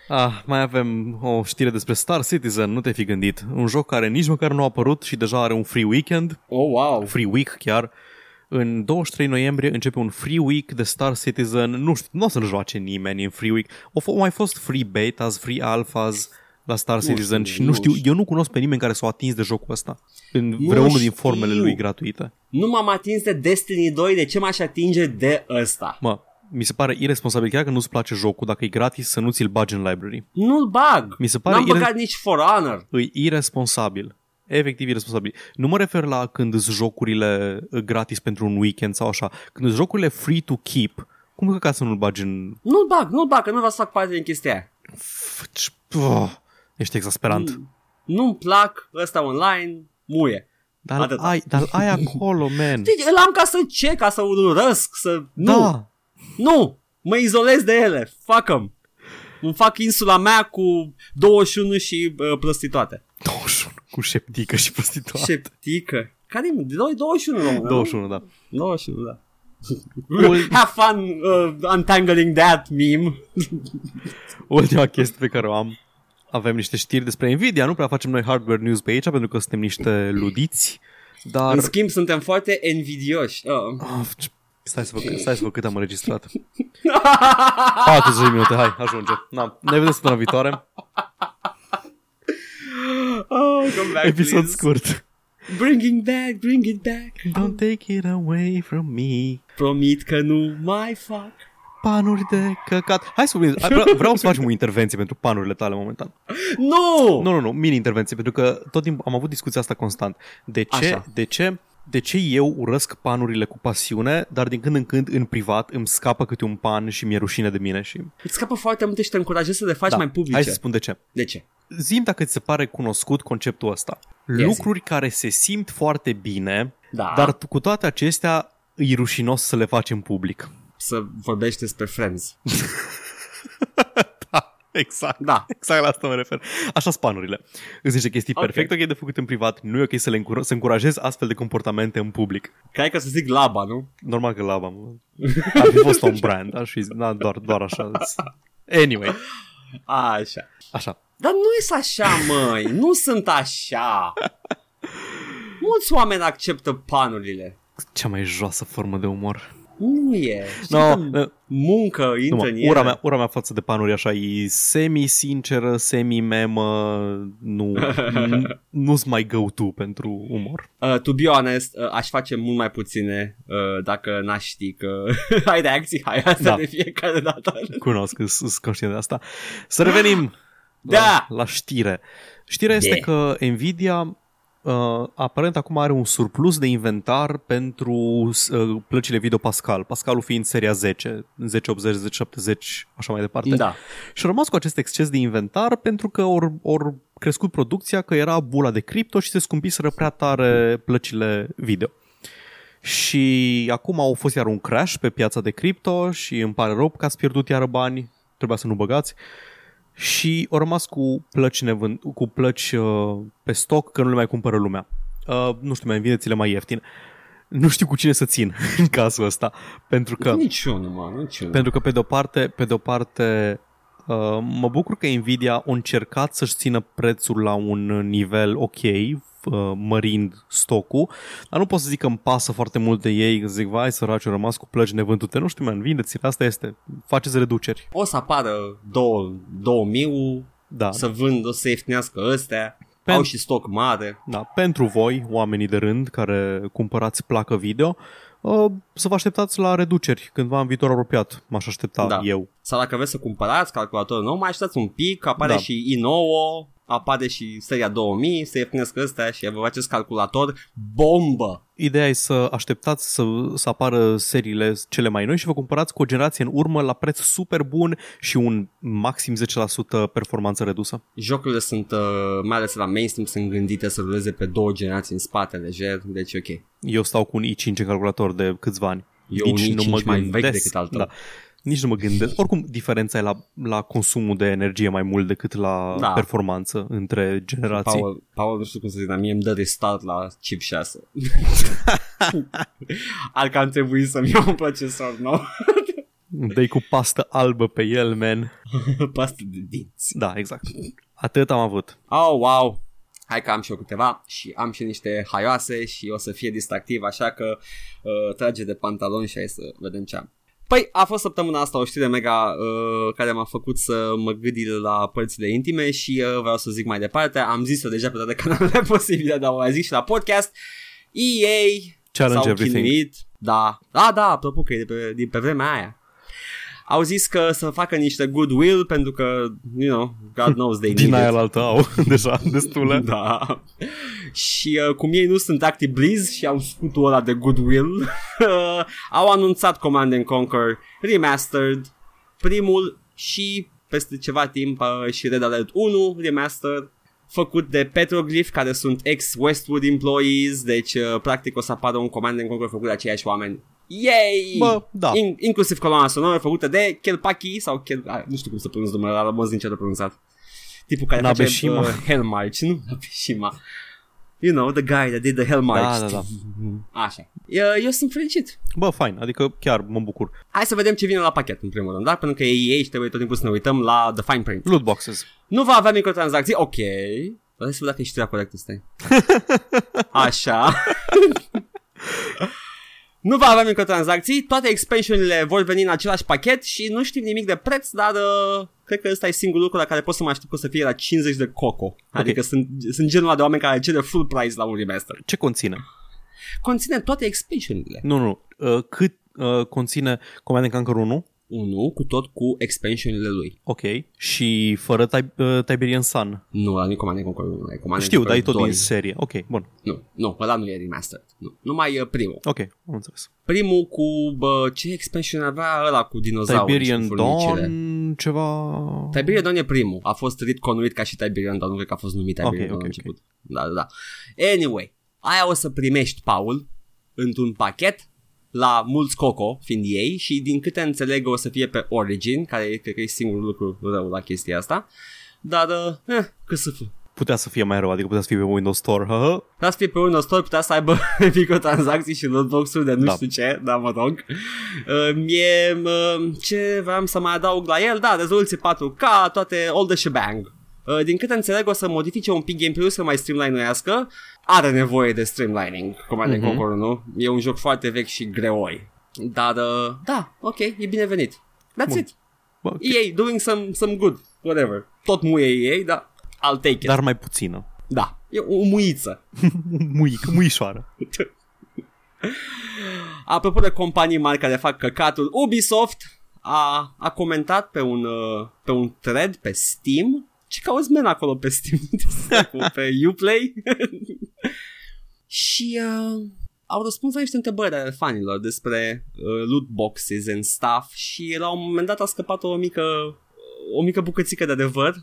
Ah, mai avem o știre despre Star Citizen, nu te fi gândit. Un joc care nici măcar nu a apărut și deja are un free weekend, Oh, wow. free week chiar. În 23 noiembrie începe un free week de Star Citizen. Nu știu, nu o să-l joace nimeni în free week. Au f- au mai fost free betas, free alphas la Star Citizen știu, și nu nu știu, știu. eu nu cunosc pe nimeni care s-a atins de jocul ăsta în Nu vreunul din știu. formele lui gratuite. Nu m-am atins de Destiny 2, de ce m-aș atinge de ăsta? Mă, mi se pare irresponsabil, chiar că nu-ți place jocul, dacă e gratis, să nu ți-l bagi în library. Nu-l bag. Mi se pare N-am ire- băgat nici For Honor. E irresponsabil. Efectiv irresponsabil. Nu mă refer la când sunt jocurile uh, gratis pentru un weekend sau așa. Când sunt jocurile free to keep, cum că ca să nu-l bagi în... Nu-l bag, nu-l bag, că nu vreau să fac parte din chestia aia. F- oh, ești exasperant. Nu-mi plac ăsta online, muie. Dar Atâta. ai, dar ai acolo, man. Deci îl am ca să ce, ca să urăsc, să... Nu, Da. nu, mă izolez de ele, fuck em. Îmi fac insula mea cu 21 și uh, prostituate. 21 cu șeptică și prostituată. Șeptică. Care e? 21, română, 21, da. 21, da. Ul- [laughs] Have fun uh, untangling that meme. [laughs] Ultima chestie pe care o am. Avem niște știri despre Nvidia. Nu prea facem noi hardware news pe aici pentru că suntem niște ludiți. Dar... În schimb, suntem foarte envidioși. Uh. Ah, ce- Stai să, văd, stai să văd cât am înregistrat [laughs] 40 minute, hai, ajunge Na, Ne vedem săptămâna viitoare Oh, come back, Episod please. scurt Bringing back, bring it back. Don't take it away from me Promit că nu mai fac. Panuri de căcat Hai să vorbim, vreau, vreau să facem o intervenție pentru panurile tale momentan Nu! Nu, nu, nu, mini-intervenție Pentru că tot timpul am avut discuția asta constant De ce, Așa. de ce de ce eu urăsc panurile cu pasiune, dar din când în când în privat îmi scapă câte un pan și mi-e rușine de mine și... Îți scapă foarte multe și te încurajezi să le faci Da, mai publice. hai să spun de ce. De ce? Zim dacă ți se pare cunoscut conceptul ăsta. Ia Lucruri care se simt foarte bine, Da. dar tu- cu toate acestea e rușinos să le faci în public. Să vorbești despre Friends. [laughs] [laughs] Exact. Da. Exact la asta mă refer. Așa spanurile. Îți niște chestii Ok. perfecte ok de făcut în privat, nu e ok să, le încur- să încurajezi astfel de comportamente în public. Cred că să zic laba, nu? Normal că laba, mă. Ar fi fost un brand, aș fi zis, da, doar, doar așa. Anyway, Așa. așa. Dar nu e așa, măi. nu sunt așa. Mulți oameni acceptă panurile. Cea mai joasă formă de umor. Nu e. Știi No, că uh, muncă nu, intră mă, în ele. ura, mea, ura mea față de panuri așa e semi-sinceră, semi-memă, nu, n- nu-s mai go-to pentru umor. Uh, to be honest, uh, aș face mult mai puține uh, dacă n-aș ști că [laughs] ai reacții hai asta Da. de fiecare dată. Cunosc, sunt conștient de asta. Să revenim [gasps] Da. la, la știre. Știrea este De. că Nvidia uh, aparent acum are un surplus de inventar pentru uh, plăcile video Pascal. Pascalul fiind seria 10, 1080, 1070, așa mai departe. Da. Și a rămas cu acest exces de inventar pentru că or, or crescut producția, că era bula de cripto și se scumpiseră prea tare plăcile video. Și acum au fost iar un crash pe piața de cripto și îmi pare rău că ați pierdut iară bani, trebuia să nu băgați. Și au rămas cu plăci, nevând, cu plăci uh, pe stoc că nu le mai cumpără lumea. Uh, nu știu, mai vine ți le mai ieftin. Nu știu cu cine să țin [laughs] în cazul ăsta, pentru că... Niciunul, mă, niciunul. Pentru că pe de-o parte, pe de-o parte uh, mă bucur că Nvidia a încercat să-și țină prețul la un nivel ok, uh, mărind stocul, dar nu pot să zic că îmi pasă foarte mult de ei, că zic, vai săraci, au rămas cu plăci nevândute, nu știu, man, vindeți asta este, faceți reduceri. O să apară două, două miu, Da, să vând, o să ieftinească ăstea. Pen- Au și stoc mare. da, pentru voi, oamenii de rând care cumpărați placă video, uh, să vă așteptați la reduceri cândva în viitor apropiat, m-aș aștepta Da. eu. Sau dacă vreți să cumpărați calculator nou, mai așteptați un pic, apare Da. și i9, apare și seria 2000, să ieftinesc ăstea și vă faceți calculator bombă. Ideea e să așteptați să, să apară seriile cele mai noi și vă cumpărați cu o generație în urmă la preț super bun și un maxim 10% performanță redusă. Jocurile sunt, uh, mai ales la mainstream, sunt gândite să ruleze pe două generații în spate lejer, deci e ok. Eu stau cu un i5 în calculator de câțiva ani. Eu un i5 mai vechi gândesc- decât al tău. Da. Nici nu mă gândesc. Oricum, diferența e la, la consumul de energie mai mult decât la Da. performanță între generații. Paul, Paul, nu știu cum să zic, dar mie îmi dă restart la chip 6. [laughs] Ar că am trebuit să-mi iau un procesor nou. Dai cu pastă albă pe el, man. [laughs] Pastă de dinți. Da, exact. Atât am avut. Oh, wow. Hai că am și eu câteva și am și niște haioase și o să fie distractiv, așa că uh, trage de pantaloni și hai să vedem ce am. Păi, a fost săptămâna asta o știre mega uh, care m-a făcut să mă gândi la părțile intime și uh, vreau să zic mai departe. Am zis-o deja pe toate [laughs] canalele posibile, dar o mai zic și la podcast. EA Challenge s-au everything. chinuit. Da, da, da, apropo că e de pe, de pe vremea aia. Au zis că să facă niște goodwill pentru că, you know, God knows they Din need aia it. la altă au [laughs] deja destule. Da. Și uh, cum ei nu sunt Active Blizz și au scutul ăla de goodwill, uh, [laughs] au anunțat Command and Conquer Remastered, primul și peste ceva timp uh, și Red Alert 1 Remastered, făcut de Petroglyph, care sunt ex-Westwood employees, deci uh, practic o să apară un Command and Conquer făcut de aceiași oameni. Yay! Bă, da. In- inclusiv coloana sonoră făcută de Kelpaki sau Kel... ah, nu știu cum să pronunț numele ăla, mă zic ce pronunțat. Tipul care Nabeshima. face uh, Hellmarch, nu [laughs] Nabeshima. You know, the guy that did the Hellmarch. Da, da, da. [laughs] Așa. Eu, eu sunt fericit. Bă, fain, adică chiar mă bucur. Hai să vedem ce vine la pachet în primul rând, da? Pentru că e EA și trebuie tot timpul să ne uităm la the fine print. Loot boxes. Nu va avea microtransacții, ok. Hai să văd dacă e știrea corectă, stai. [laughs] Așa. Nu va avea microtransacții, toate expansionile vor veni în același pachet și nu știm nimic de preț, dar uh, cred că ăsta e singurul lucru la care pot să mă aștept că o să fie la 50 de coco. Adică sunt, sunt genul ăla de oameni care cere full price la un remaster. Ce conține? Conține toate expansionile. Nu, nu. Uh, cât uh, conține Command and Conquer 1? Unul cu tot cu expansionile lui. Ok. Și fără Tib- uh, Tiberian Sun. Nu, ăla nu e Command and Conquer 1, e Command and Știu, dar Conquer e tot 2. din serie. Ok, bun. Nu, nu, ăla nu e remastered. Nu, numai uh, primul. Ok, am înțeles. Primul cu, bă, ce expansion avea ăla cu dinozauri Tiberian și cu furnicile? Dawn, ceva... Tiberian Dawn e primul. A fost retconuit ca și Tiberian Dawn, nu cred că a fost numit Tiberian Ok, Dawn ok, la ok. început. Da, da, da. Anyway, aia o să primești, Paul, într-un pachet la mulți coco, fiind ei, și din câte înțeleg o să fie pe Origin, care e, cred că e singurul lucru rău la chestia asta. Dar, uh, eh, cât să fie. Putea să fie mai rău, adică putea să fie pe Windows Store. Hă? Putea să fie pe Windows Store, putea să aibă [laughs] microtransacții și lootbox-uri de nu Da. știu ce, dar mă rog. Uh, mie, uh, ce vreau să mai adaug la el, da, rezoluție 4K, toate, all the shebang. Uh, din câte înțeleg o să modifice un pic gameplay-ul să mai streamline-uiască. Are nevoie de streamlining, Command and Mhm. Conquer, nu? E un joc foarte vechi și greoi. Dar, uh, da, ok, e binevenit. That's Bun. it. Bă, ok. EA doing some, some good, whatever. Tot muie EA, dar I'll take it. Dar mai puțină. Da, e o muiță. [laughs] Muică, muișoară. [laughs] Apropo de companii mari care fac căcatul, Ubisoft a, a comentat pe un, uh, pe un thread pe Steam. Ce cauți men acolo pe Steam? [laughs] pe Uplay? [laughs] și uh, au răspuns la niște întrebări ale fanilor despre uh, loot boxes and stuff și la un moment dat a scăpat o mică, o mică bucățică de adevăr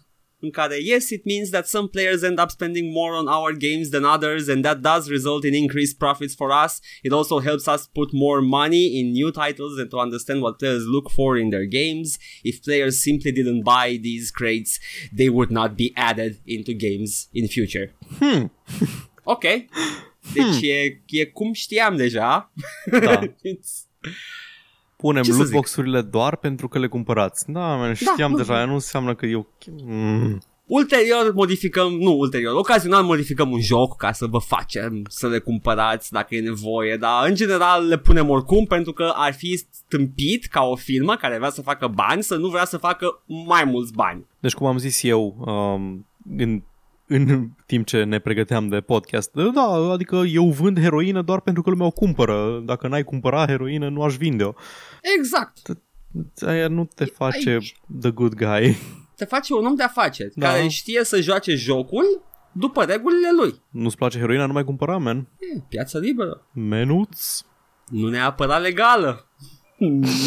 în care yes it means that some players end up spending more on our games than others and that does result in increased profits for us. It also helps us put more money in new titles and to understand what players look for in their games. If players simply didn't buy these crates they would not be added into games in future. Hmm. [laughs] ok. Deci e, e cum știam deja. Da. [laughs] It's- Punem Ce să lootbox-urile doar pentru că le cumpărați. Da, man, știam nu, deja, nu. aia nu înseamnă că eu... Mm. Ulterior modificăm, nu ulterior, ocazional modificăm un joc ca să vă facem să le cumpărați dacă e nevoie, dar în general le punem oricum pentru că ar fi stâmpit ca o firmă care vrea să facă bani să nu vrea să facă mai mulți bani. Deci, cum am zis eu, um, în, în timp ce ne pregăteam de podcast, da, adică eu vând heroină doar pentru că lumea o cumpără. Dacă n-ai cumpăra heroină, nu aș vinde-o. Exact. Aia nu te face Aici. the good guy. Te face un om de afaceri Da. care știe să joace jocul după regulile lui. Nu-ți place heroina, nu mai cumpăra, man. E, piața liberă. Menuț? Nu neapărat legală. [laughs]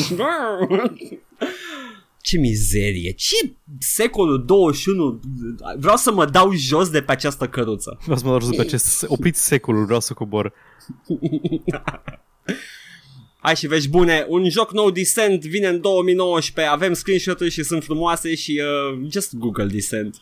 Ce mizerie, ce secolul 21 Vreau să mă dau jos de pe această căruță Vreau să mă dau jos pe acest... Opriți secolul, vreau să cobor. [laughs] Hai și vești bune, un joc nou Descent vine în 2019, avem screenshot-uri și sunt frumoase și uh, just Google Descent.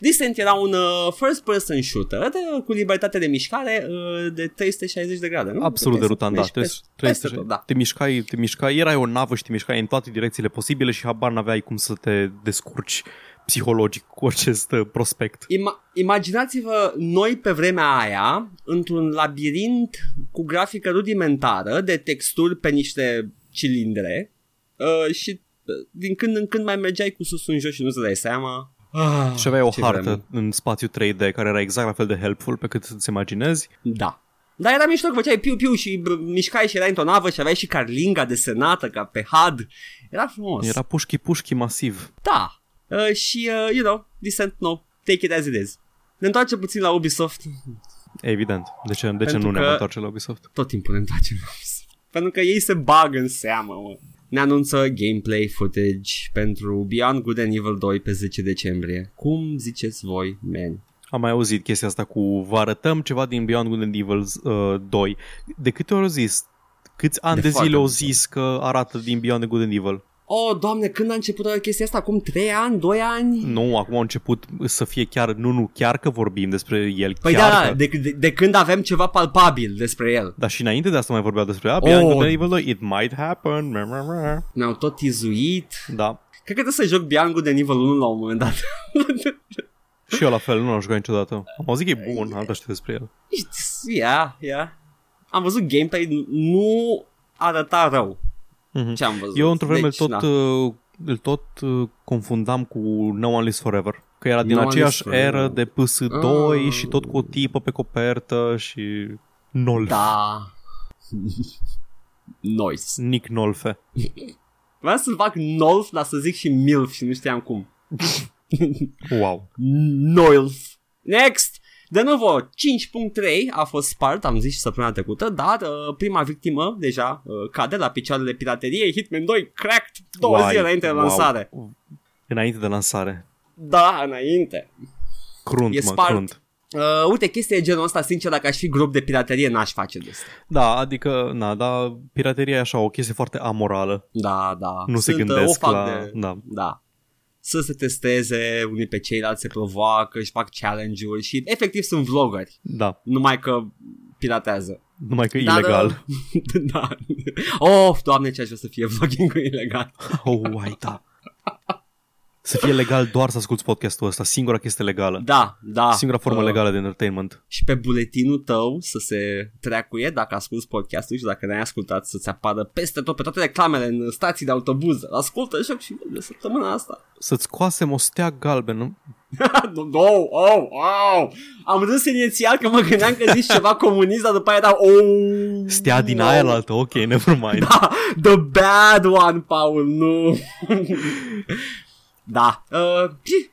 Descent era un uh, first-person shooter de, cu libertate de mișcare uh, de 360 de grade, nu? Absolut Puteai să derutant, da. mergi Trebuie, peste- trebuie peste să, tot, da. te, mișcai, te mișcai, erai o navă și te mișcai în toate direcțiile posibile și habar n-aveai cum să te descurci psihologic cu acest uh, prospect. Ima- imaginați-vă noi pe vremea aia într-un labirint cu grafică rudimentară de texturi pe niște cilindre uh, și uh, din când în când mai mergeai cu sus în jos și nu-ți dai seama. Ah, Și aveai o ce hartă vreme. în spațiu 3D care era exact la fel de helpful pe cât îți imaginezi. Da. Dar era mișto că făceai piu-piu și bă, mișcai și erai într-o navă și aveai și carlinga desenată ca pe HUD. Era frumos. Era pușchi-pușchi masiv. Da. Uh, și, uh, you know, Descent no. Take it as it is. Ne întoarcem puțin la Ubisoft. Evident. De ce, de ce Pentru nu ne că- întoarce la Ubisoft? tot timpul ne întoarcem la Ubisoft. Pentru că ei se bagă în seamă, mă. Ne anunță gameplay footage pentru Beyond Good and Evil 2 pe 10 decembrie. Cum ziceți voi, man? Am mai auzit chestia asta cu vă arătăm ceva din Beyond Good and Evil uh, 2. De câte ori au zis? Câți ani De de, foarte zile au multe zis că arată din Beyond Good and Evil? Oh, doamne, când a început chestia asta? Acum 3 ani? 2 ani? Nu, acum au început să fie chiar, nu, nu, chiar că vorbim despre el. Păi chiar da, că, de, de, de când avem ceva palpabil despre el. Dar și înainte de asta mai vorbeau despre ah, Beyond Oh. Good and Evil 2, it might happen. Meh, meh, meh. Ne-au tot izuit. Da. Cred că trebuie să joc Beyond Good and Evil 1 la un moment dat. [laughs] Și eu la fel, nu l-am jucat niciodată. Am auzit că e bun, am dat știu despre el. yeah, yeah. Am văzut gameplay, nu arăta rău. Mhm. Ce am văzut? Eu într-o vreme Deci, tot, da. uh, îl tot uh, confundam cu No One Lives Forever. Că era din No One aceeași Lives Forever. eră de PS2 Ah. și tot cu o tipă pe copertă și Nolf. Da. [laughs] Noise. Nick Nolfe. Vreau să fac Nolf, dar să zic și Milf și nu știam cum. Wow. Nolf. Next! De nou, 5.3 a fost spart, am zis și săptămâna trecută, dar uh, prima victimă deja uh, cade la picioarele pirateriei, Hitman 2 cracked două Uai, zile înainte de wow. lansare. Înainte de lansare. Da, înainte. Crunt, E mă, spart. crunt. Uh, uite, chestia e genul ăsta, sincer, dacă aș fi grup de piraterie, n-aș face de asta. Da, adică, na, da, pirateria e așa o chestie foarte amorală. Da, da. Nu se Sunt, uh, gândesc o fac la... De... Da. Da. Să se testeze, unii pe ceilalți se provoacă, își fac challenge-uri și efectiv sunt vloggeri, Da, numai că piratează. numai că e Dar, ilegal. uh, [laughs] da. Oh, doamne, ce aș vrea să fie vlogging ilegal. [laughs] Oh, uai, da. Să fie legal doar să asculti podcastul ăsta, singura chestie legală. Da, da. Singura formă Uh, legală de entertainment. Și pe buletinul tău să se treacuie dacă asculti podcastul și dacă n-ai ascultat să-ți apară peste tot, pe toate reclamele în stații de autobuz. Ascultă joc și de săptămâna asta. Să-ți coasem o stea galbenă. [laughs] no, no, oh, oh. Am râs inițial că mă gândeam că zici ceva comunist, dar după aia era oh. Stea din no. aia la altă, ok, never mind. [laughs] Da, the bad one, Paul, nu. Da. Uh, pi.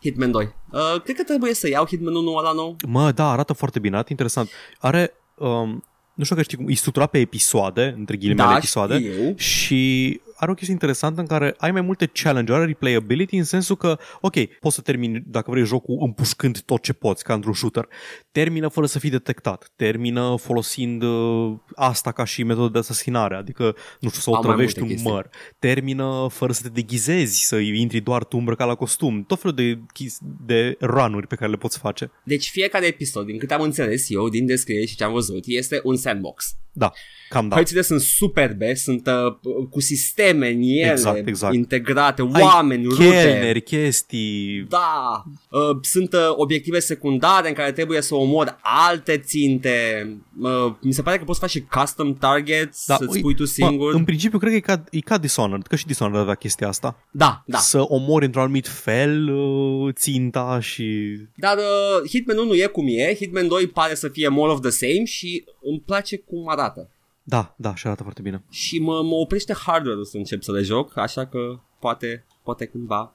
Hitman 2. Uh, cred că trebuie să iau Hitman 1 ăla nou. Mă, da, arată foarte bine, arată interesant. Are, um, nu știu că știi cum, e structurat pe episoade, între ghilimele da, episoade. știu. Și are o chestie interesantă în care ai mai multe challenge are replayability în sensul că, ok, poți să termini, dacă vrei, jocul împușcând tot ce poți, ca într-un shooter. Termină fără să fii detectat. Termină folosind uh, asta ca și metodă de asasinare, adică, nu știu, să o Au mai trăvești multe un chestii. măr. Termină fără să te deghizezi, să intri doar tu îmbrăcat la costum. Tot felul de, chis- de run pe care le poți face. Deci fiecare episod, din câte am înțeles eu, din descriere și ce am văzut, este un sandbox. Da, cam da. Hărțile sunt superbe, sunt uh, cu sisteme în ele, Exact, exact. integrate, Ai oameni, rute. Chelneri, chestii, Da, uh, sunt uh, obiective secundare în care trebuie să omori alte ținte. Uh, mi se pare că poți face custom targets, Da, să-ți ui, pui tu singur. Mă, în principiu cred că e ca, e ca Dishonored, că și Dishonored avea chestia asta. Da, da. Să omori într-un anumit fel uh, ținta și... Dar uh, Hitman 1 e cum e, Hitman 2 pare să fie more of the same și îmi place cum arată. Da, da, și arată foarte bine. Și mă, mă oprește hardware-ul să încep să le joc, așa că poate, poate cândva.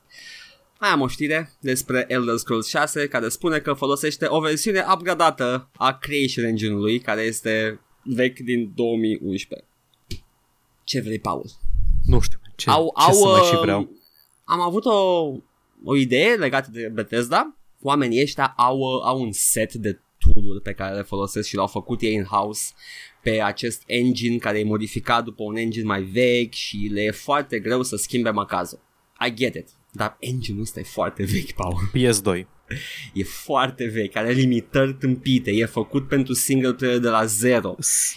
Mai am o știre despre Elder Scrolls 6 care spune că folosește o versiune upgradată a Creation Engine-ului care este vechi din 2011. Ce vrei, Paul? Nu știu, ce, au, ce au, să mai și uh, vreau. Am avut o, o idee legată de Bethesda. Oamenii ăștia au, uh, au un set de tool pe care le folosesc și l-au făcut ei in-house pe acest engine care e modificat după un engine mai vechi și le e foarte greu să schimbe macazul. I get it. Dar engine-ul ăsta e foarte vechi, Paul. PS2. E foarte vechi, are limitări tâmpite, e făcut pentru single player de la zero.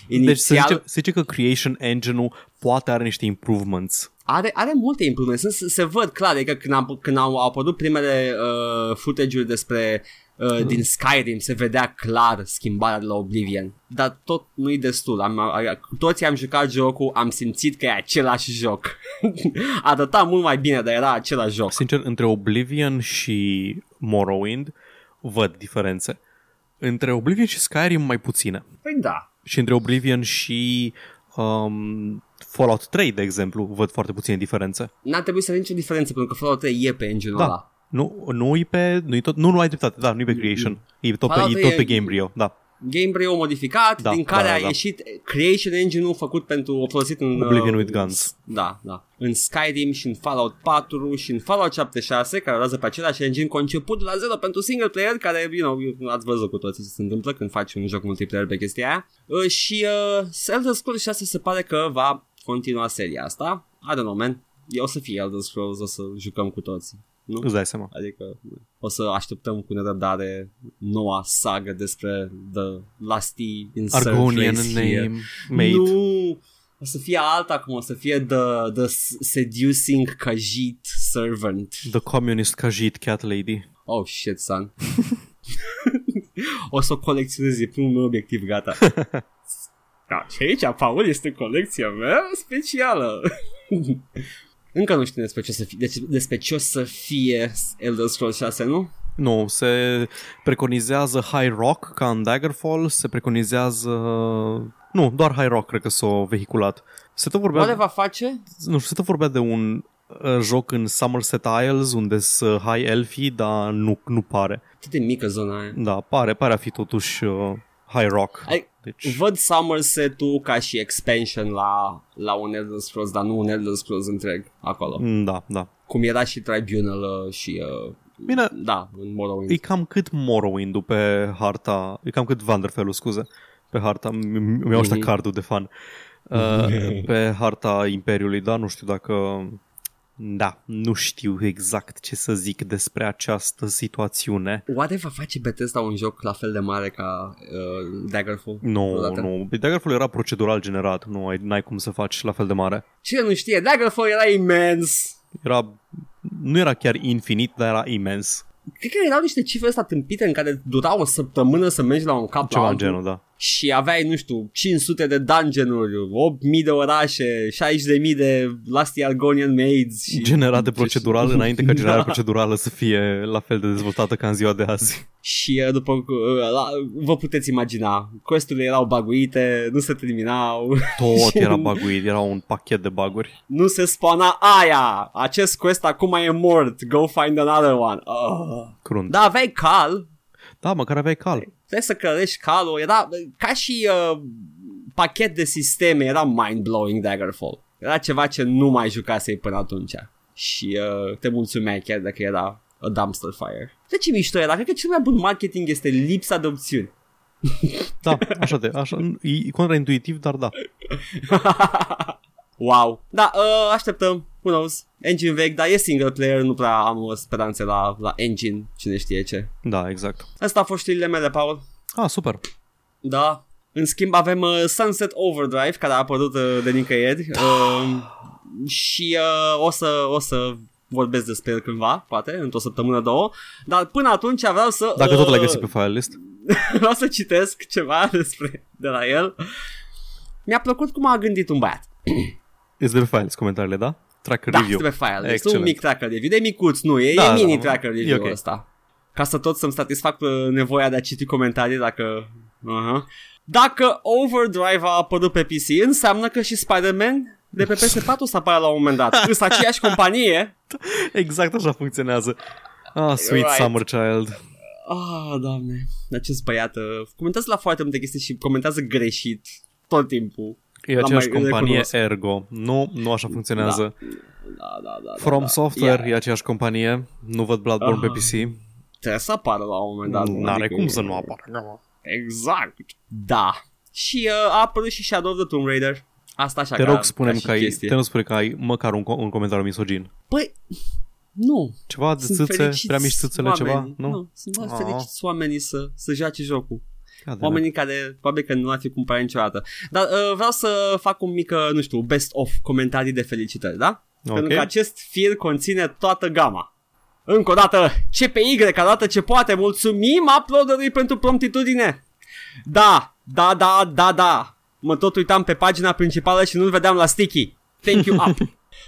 Inițial... Deci se Inițial- zice, se zice că Creation Engine-ul poate are niște improvements. Are, are multe improvements, se, se văd clar, adică când, am, când au apărut primele uh, footage-uri despre uh, din Skyrim se vedea clar schimbarea de la Oblivion, dar tot nu-i destul. Am, a, a, cu toții am jucat jocul, am simțit că e același joc. [laughs] Arăta mult mai bine, dar era același joc. Sincer, între Oblivion și Morrowind văd diferențe. Între Oblivion și Skyrim mai puține. Păi da. Și între Oblivion și um, Fallout 3, de exemplu, văd foarte puține diferențe. N-ar trebui să avem nicio diferență, pentru că Fallout 3 e pe engine-ul Da. ăla. Nu, nu e pe, nu e tot, nu, nu ai dreptate, da, nu e pe Creation. E tot pe, Fallout e tot e- pe Gamebryo, da. Gameplay-ul modificat, Da, din care da, a da. ieșit Creation Engine-ul făcut pentru, folosit în... Oblivion uh, with Guns. Da, da. În Skyrim și în Fallout 4 și în Fallout 76, care rulează pe același engine conceput de la zero pentru single player, care, you know, ați văzut cu toții ce se întâmplă când faci un joc multiplayer pe chestia aia. Uh, și uh, Elder Scrolls 6 se pare că va continua seria asta. I don't know, man. Eu o să fie Elder Scrolls, o să jucăm cu toții. Nu? Îți dai seama. Adică o să așteptăm cu nerăbdare noua sagă despre The Lusty Insert Argonian Race here. name, made. Nu! O să fie alta acum, o să fie The, the Seducing Khajiit Servant. The Communist Khajiit Cat Lady. Oh shit, son. [laughs] o să o colecționez, e primul meu obiectiv, gata. [laughs] Da, și aici, Paul, este colecția mea specială. [laughs] Încă nu știu despre ce, o să fie, deci, despre ce o să fie Elder Scrolls 6, nu? Nu, se preconizează High Rock ca în Daggerfall, se preconizează... Nu, doar High Rock cred că s-a vehiculat. Se tot vorbea, Oare va face? nu știu, se tot vorbea de un uh, joc în Somerset Isles unde sunt High Elfii, dar nu, nu pare. Atât de mică zona aia. Da, pare, pare a fi totuși uh, High Rock. Ai, Deci, Văd Somerset-ul ca și expansion la, la un Elder Scrolls, dar nu un Elder Scrolls întreg acolo. mm, da, da. Cum era și Tribunal uh, și... Uh, Bine, da, în Morrowind. e cam cât Morrowind-ul pe harta, e cam cât Vanderfell-ul, scuze, pe harta, mi- mi- mi-au ăștia Mhm. cardul de fan. Uh, [laughs] pe harta Imperiului, da, nu știu dacă... Da, nu știu exact ce să zic despre această situațiune. Oare va face Bethesda un joc la fel de mare ca uh, Daggerfall? Nu, vreodată? nu. Daggerfall era procedural generat, nu ai, n-ai cum să faci la fel de mare. Cine nu știe, Daggerfall era imens! Era, nu era chiar infinit, dar era imens. Cred că erau niște cifre astea tâmpite în care dura o săptămână să mergi la un cap la Ceva în altul. genul, da. Și aveai, nu știu, 500 de dungeon-uri, 8000 de orașe, 60.000 de Lusty Argonian Maids. Și... Generate procedural înainte ca generarea [laughs] Da. procedurală să fie la fel de dezvoltată ca în ziua de azi. Și uh, după uh, la, vă puteți imagina, questurile erau baguite, nu se terminau, Tot era [laughs] baguit, era un pachet de baguri. nu se spawna aia, acest quest acum e mort, go find another one. Uh. Crunt. Da, aveai cal, Da, măcar aveai cal. trebuie să cărești calul, era ca și uh, pachet de sisteme, era mind-blowing Daggerfall. Era ceva ce nu mai jucasei până atunci. Și uh, te mulțumeai chiar dacă era a dumpster fire. De ce mișto era? Cred că cel mai bun marketing este lipsa de opțiuni. [laughs] Da, așa de, așa, e contraintuitiv, dar da. [laughs] wow. Da, uh, așteptăm. Who knows? Engine vechi, dar e single player, nu prea am uh, speranțe la, la engine, cine știe ce. Da, exact. Asta a fost știrile mele, Paul. Ah, super. Da. În schimb avem uh, Sunset Overdrive care a apărut uh, de nicăieri uh, și uh, o, să, o să vorbesc despre el cândva, poate, într-o săptămână, două, dar până atunci vreau să... Dacă tot uh, l-ai găsit pe file list. [laughs] vreau să citesc ceva [laughs] despre de la el. Mi-a plăcut cum a gândit un băiat. Este de pe file list comentariile, da? Tracker Da, review. este pe file. Este un Excelent. mic tracker review. De micuț, nu, e, Da, e da, mini da. tracker E review ok. ăsta. Ca să tot să-mi satisfac uh, nevoia de a citi comentarii dacă... Uh-huh. Dacă Overdrive a apărut pe PC, înseamnă că și Spider-Man de pe PS4 să apară la un moment dat. Îs aceeași companie. [laughs] Exact așa funcționează. Ah, sweet Right. summer child. Ah, doamne. Acest băiat uh, comentează la foarte multe chestii și comentează greșit tot timpul. E L-am aceeași mai companie recunosc. Ergo. Nu, nu așa funcționează. Da, da, da. From da, Software Yeah. e aceeași companie. Nu văd Bloodborne Ah. pe PC. Trebuie să apară la un moment dat. N-are Adică cum e- să nu apară. Exact. Da. și uh, a apărut și Shadow of the Tomb Raider. Asta așa Te ca, rog, spunem și că, ai, chestie. te rog, spune că ai măcar un, co- un comentariu misogin. Păi, nu. Ceva de Sunt țâțe, fericiți prea mici țâțele, oamenii. ceva? Nu? nu sunt doar Oh. fericiți oamenii să, să joace jocul. Ia de Oamenii care probabil că nu ar fi cumpărat niciodată. Dar uh, vreau să fac un mic, uh, nu știu, best of comentarii de felicitări, da? Ok. Pentru că acest fir conține toată gama. Încă o dată, CPY arată ce poate. Mulțumim uploaderului pentru promptitudine. Da, da, da, da, da. Mă tot uitam pe pagina principală și nu-l vedeam la sticky. Thank you, [laughs] up.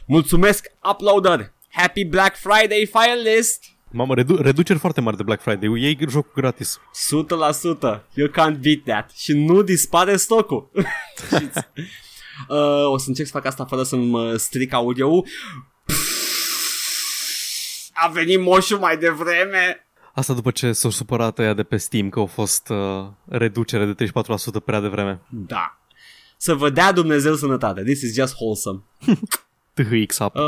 Mulțumesc, uploader. Happy Black Friday file list. Mamă, redu- reduceri foarte mari de Black Friday. Iei jocul gratis. 100%. You can't beat that. Și nu dispare stocul. [laughs] Știți? uh, o să încerc să fac asta fără să-mi uh, stric audio A venit moșul mai devreme. Asta după ce s-au supărat ăia de pe Steam că au fost uh, reducere de 34% prea devreme. Da. Să vă dea Dumnezeu sănătate. This is just wholesome. [laughs] THX up. Uh,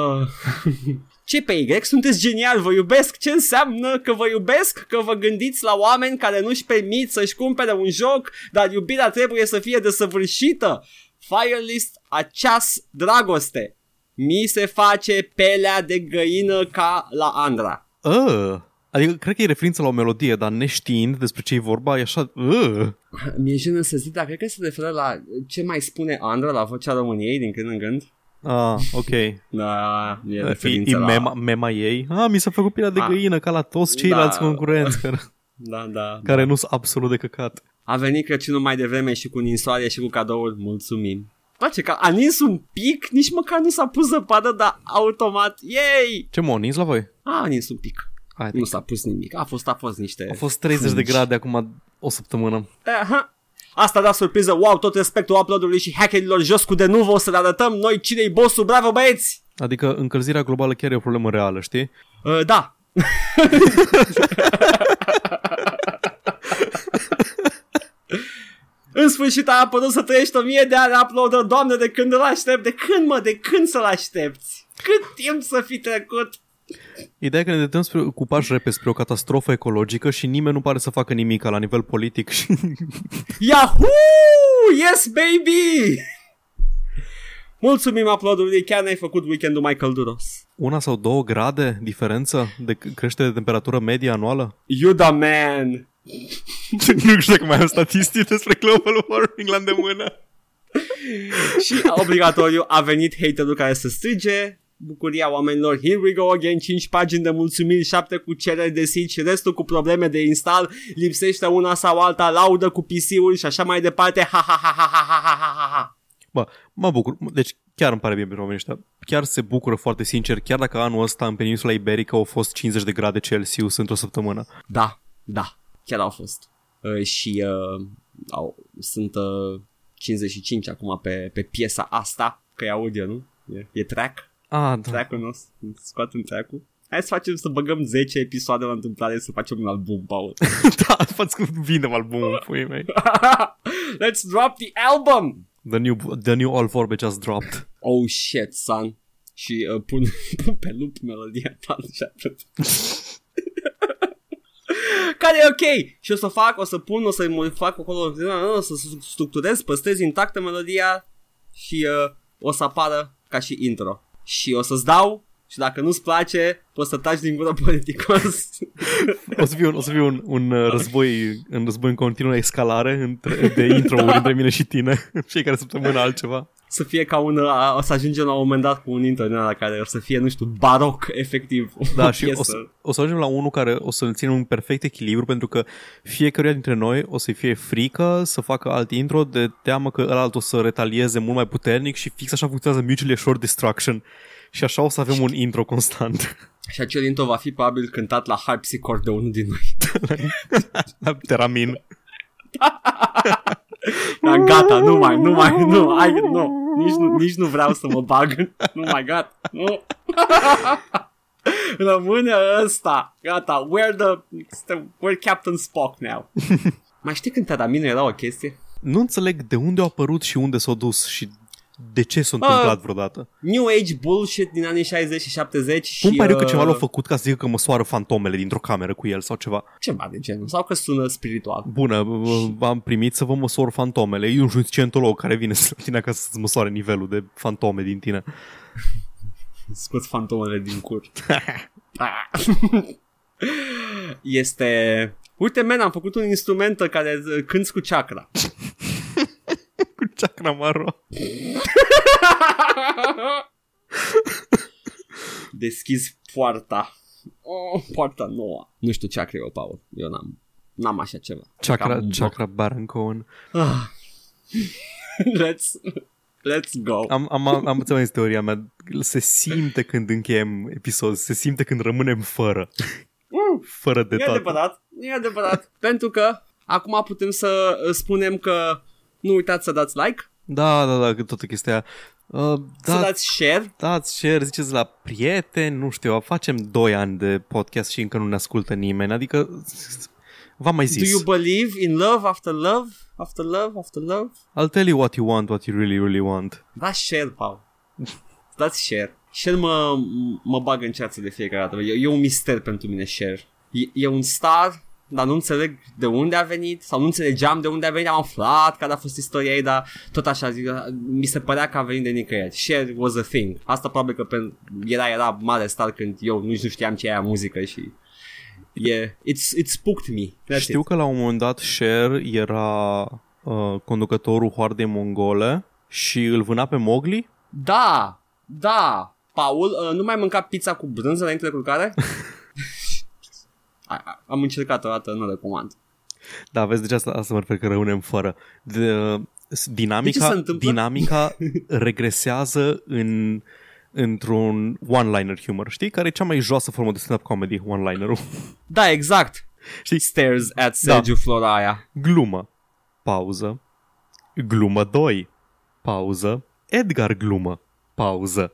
[laughs] CPY, sunteți genial, vă iubesc. Ce înseamnă că vă iubesc? Că vă gândiți la oameni care nu-și permit să-și cumpere un joc, dar iubirea trebuie să fie desăvârșită. Firelist, aceas dragoste. Mi se face pelea de găină ca la Andra. Uh, adică cred că e referință la o melodie, dar neștiind despre ce e vorba, e așa... Uh. Mi-e jenă să zic, dar cred că se referă la ce mai spune Andra la vocea României din când în când. Ah, ok. Da, e E, referință e la... mema, mema ei. Ah, mi s-a făcut pielea de Ah. găină ca la toți ceilalți Da. concurenți [laughs] care, Da, da. care nu sunt absolut de căcat. A venit Crăciunul mai devreme și cu ninsoare și cu cadouri. Mulțumim. Place că a nins un pic, nici măcar nu s-a pus zăpadă, dar automat, yay! Ce mă, nins la voi? A nins un pic. Hai, Nu s-a pus nimic. A fost, a fost niște... au fost 30 de Frunci. grade acum o săptămână. Aha. Asta da surpriză, wow, tot respectul uploadului și hackerilor jos cu de nu o să le arătăm noi cine-i bossul, bravo băieți! Adică încălzirea globală chiar e o problemă reală, știi? Uh, da. [laughs] În sfârșit a apărut să trăiești o mie de ani uploader, doamne, de când îl aștept, de când mă, de când să-l aștepți? Cât timp să fi trecut? Ideea e că ne dăm spre, cu pași repede spre o catastrofă ecologică și nimeni nu pare să facă nimic la nivel politic și [laughs] Yahoo! Yes, baby! Mulțumim uploadului, chiar ne-ai făcut weekendul mai călduros. una sau două grade diferență de c- creștere de temperatură medie anuală? You the man! [laughs] nu știu dacă mai am statistici despre global warming la îndemână. [laughs] Și obligatoriu a venit haterul care să strige bucuria oamenilor. Here we go again, 5 pagini de mulțumiri, 7 cu cereri de seed și restul cu probleme de instal, lipsește una sau alta, laudă cu PC-ul și așa mai departe. Ha, ha, ha, ha, ha, ha, ha, ha. Bă, mă bucur. Deci chiar îmi pare bine pentru oamenii ăștia. Chiar se bucură foarte sincer, chiar dacă anul ăsta în peninsula iberică au fost 50 de grade Celsius într-o săptămână. Da, da, chiar au fost. Uh, și uh, au, sunt ă, uh, 55 acum pe, pe piesa asta, că e audio, nu? E, e track Ah, da. track-ul nostru, scoatem track-ul. Hai să facem, să băgăm 10 episoade la întâmplare să facem un album, Paul. [laughs] da, faci cum vindem albumul, pui mei. [laughs] Let's drop the album! The new, the new All Vorbe just dropped. Oh shit, son. Și uh, pun, [laughs] pun pe loop melodia ta și atât. Care e ok Și o să fac, o să pun, o să mă fac acolo O să structurez, păstrez intactă melodia Și uh, o să apară ca și intro Și o să-ți dau și dacă nu-ți place, poți să taci din gură politicos. [laughs] O să fie un, o să fie un, un uh, război, un război în continuă escalare între, de intro-uri între mine și tine. [laughs] Fiecare săptămână altceva. Să fie ca un, a- o să ajungem la un moment dat cu un intro din ăla care o să fie, nu știu, baroc, efectiv. Da, o și piesă. o să, o să ajungem la unul care o să-l țină un perfect echilibru pentru că fiecare dintre noi o să-i fie frică să facă alt intro de teamă că ălalt o să retalieze mult mai puternic și fix așa funcționează mutually assured destruction. Și așa o să avem un intro constant. Și acel intro va fi probabil cântat la harpsichord de unul din noi. [laughs] La Teramin. [laughs] Da, gata, nu mai, nu mai, nu, hai, nu, nici nu, nici nu vreau să mă bag. Nu mai, gata, nu. [laughs] Rămâne ăsta, gata, we're the, we're Captain Spock now. [laughs] mai știi când Tadamino era o chestie? Nu înțeleg de unde au apărut și unde s-au dus și De ce s-a Bă, întâmplat vreodată? New Age bullshit din anii 60 și 70 și... Cum pare că uh, ceva l-a făcut ca să zică că măsoară fantomele dintr-o cameră cu el sau ceva? Ceva de genul. Sau că sună spiritual. Bună, v- v-am primit să vă măsor fantomele. E un scientolog care vine să [laughs] la tine ca să-ți măsoare nivelul de fantome din tine. [laughs] Scoți fantomele din cur. [laughs] este... Uite, man, am făcut un instrument care uh, cânti cu chakra. Cu chakra maro. Deschizi poarta. Oh, poarta nouă. Nu știu ce a creat Paul. Eu n-am, n-am așa ceva. Chakra, Cam un boc. chakra Baron Cohen. Ah. [laughs] let's, let's go. Am, am, am, am înțeles teoria mea. Se simte când încheiem episod, se simte când rămânem fără. Mm. Fără de E tot. adevărat, e adevărat. Pentru că acum putem să uh, spunem că nu uitați să dați like, Da, da, da, toată chestia aia. Uh, să da, dați share. dați share, ziceți la prieteni, nu știu, facem 2 ani de podcast și încă nu ne ascultă nimeni, adică v-am mai Do zis. you believe in love after love? After love, after love? I'll tell you what you want, what you really, really want. Dați share, Paul. Dați share. Share mă, mă bagă în ceață de fiecare dată. E, e un mister pentru mine share. E, e un star, dar nu înțeleg de unde a venit sau nu înțelegeam de unde a venit. Am aflat care a fost istoria ei, dar tot așa zic, mi se părea că a venit de nicăieri. Share was a thing. Asta probabil că pe, era, era mare star când eu nici nu știam ce e aia muzică și Yeah, it's, it spooked me. That's Știu it. că la un moment dat Cher era uh, conducătorul hoardei mongole și îl vâna pe Mowgli. Da, da. Paul, uh, nu mai mânca pizza cu brânză înainte de culcare? [laughs] A- a- Am încercat o dată, nu recomand. Da, vezi, de asta, asta mă refer că rămânem fără. De, uh, De ce dinamica, se întâmplă? dinamica [laughs] regresează în într-un one-liner humor, știi? Care e cea mai joasă formă de stand-up comedy, one-linerul. Da, exact. Știi? Stares at Sergiu da. Floraia. Glumă. Pauză. Glumă 2. Pauză. Edgar glumă. Pauză.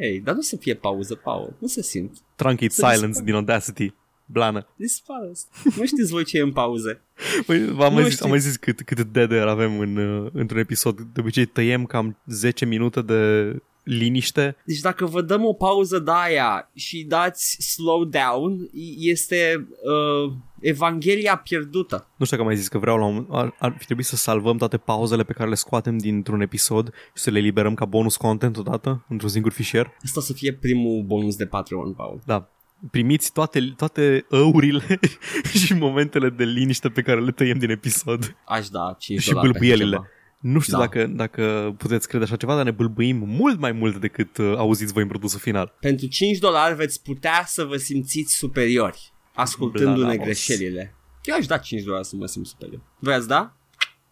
Hei, dar nu să fie pauză, Paul. Nu se simt. Truncate Să silence din Audacity. Blană. Dispare asta. Nu știți voi ce e în pauze. [laughs] Păi, v-am Nu mai zis, știu. am mai zis cât, cât dead air avem în, uh, într-un episod. De obicei tăiem cam 10 minute de liniște. Deci dacă vă dăm o pauză de aia și dați slow down, este uh, Evanghelia pierdută. Nu știu dacă am mai zis că vreau la un, ar, ar fi trebuit să salvăm toate pauzele pe care le scoatem dintr-un episod și să le liberăm ca bonus content odată într-un singur fișier. Asta o să fie primul bonus de Patreon, Paul. Da. Primiți toate, toate ăurile [laughs] și momentele de liniște pe care le tăiem din episod. Aș da 5 Și dolari pentru bâlbâielile. ceva. Nu știu Da. dacă, dacă puteți crede așa ceva, dar ne bâlbâim mult mai mult decât uh, auziți voi în produsul final. Pentru 5 dolari veți putea să vă simțiți superiori, ascultându-ne Bladaos. greșelile. Eu aș da 5 dolari să mă simt superior. Vreți da?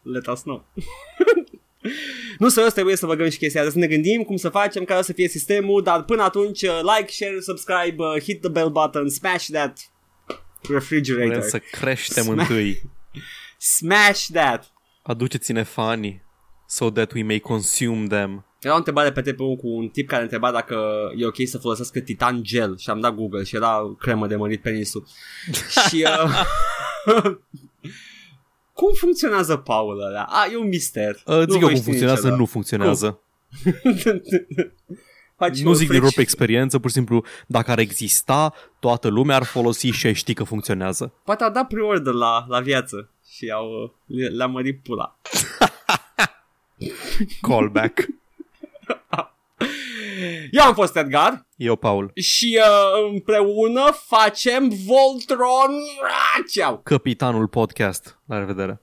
Let us know. [laughs] nu serios, trebuie să băgăm și chestia asta, să ne gândim cum să facem, care o să fie sistemul, dar până atunci, uh, like, share, subscribe, uh, hit the bell button, smash that refrigerator. Vrem să creștem Sma- întâi. [laughs] Smash that! Aduceți-ne fanii so that we may consume them. Era o întrebare pe TPU cu un tip care întreba dacă e ok să folosească titan gel și am dat Google și era cremă de mărit penisul. [laughs] și uh, [laughs] cum funcționează Paul ăla? A, e un mister. Uh, zic eu voi cum ști funcționează, niciodată. nu funcționează. [laughs] Faci Nu o zic din frici- pe experiență, pur și simplu, dacă ar exista, toată lumea ar folosi și ai ști că funcționează. Poate a dat pre-order la, la viață și au, uh, le- le-a mărit pula. [laughs] Callback. [laughs] Eu am fost Edgar Eu, Paul. și uh, împreună facem Voltron. Ah, Ceau! Capitanul podcast. La revedere.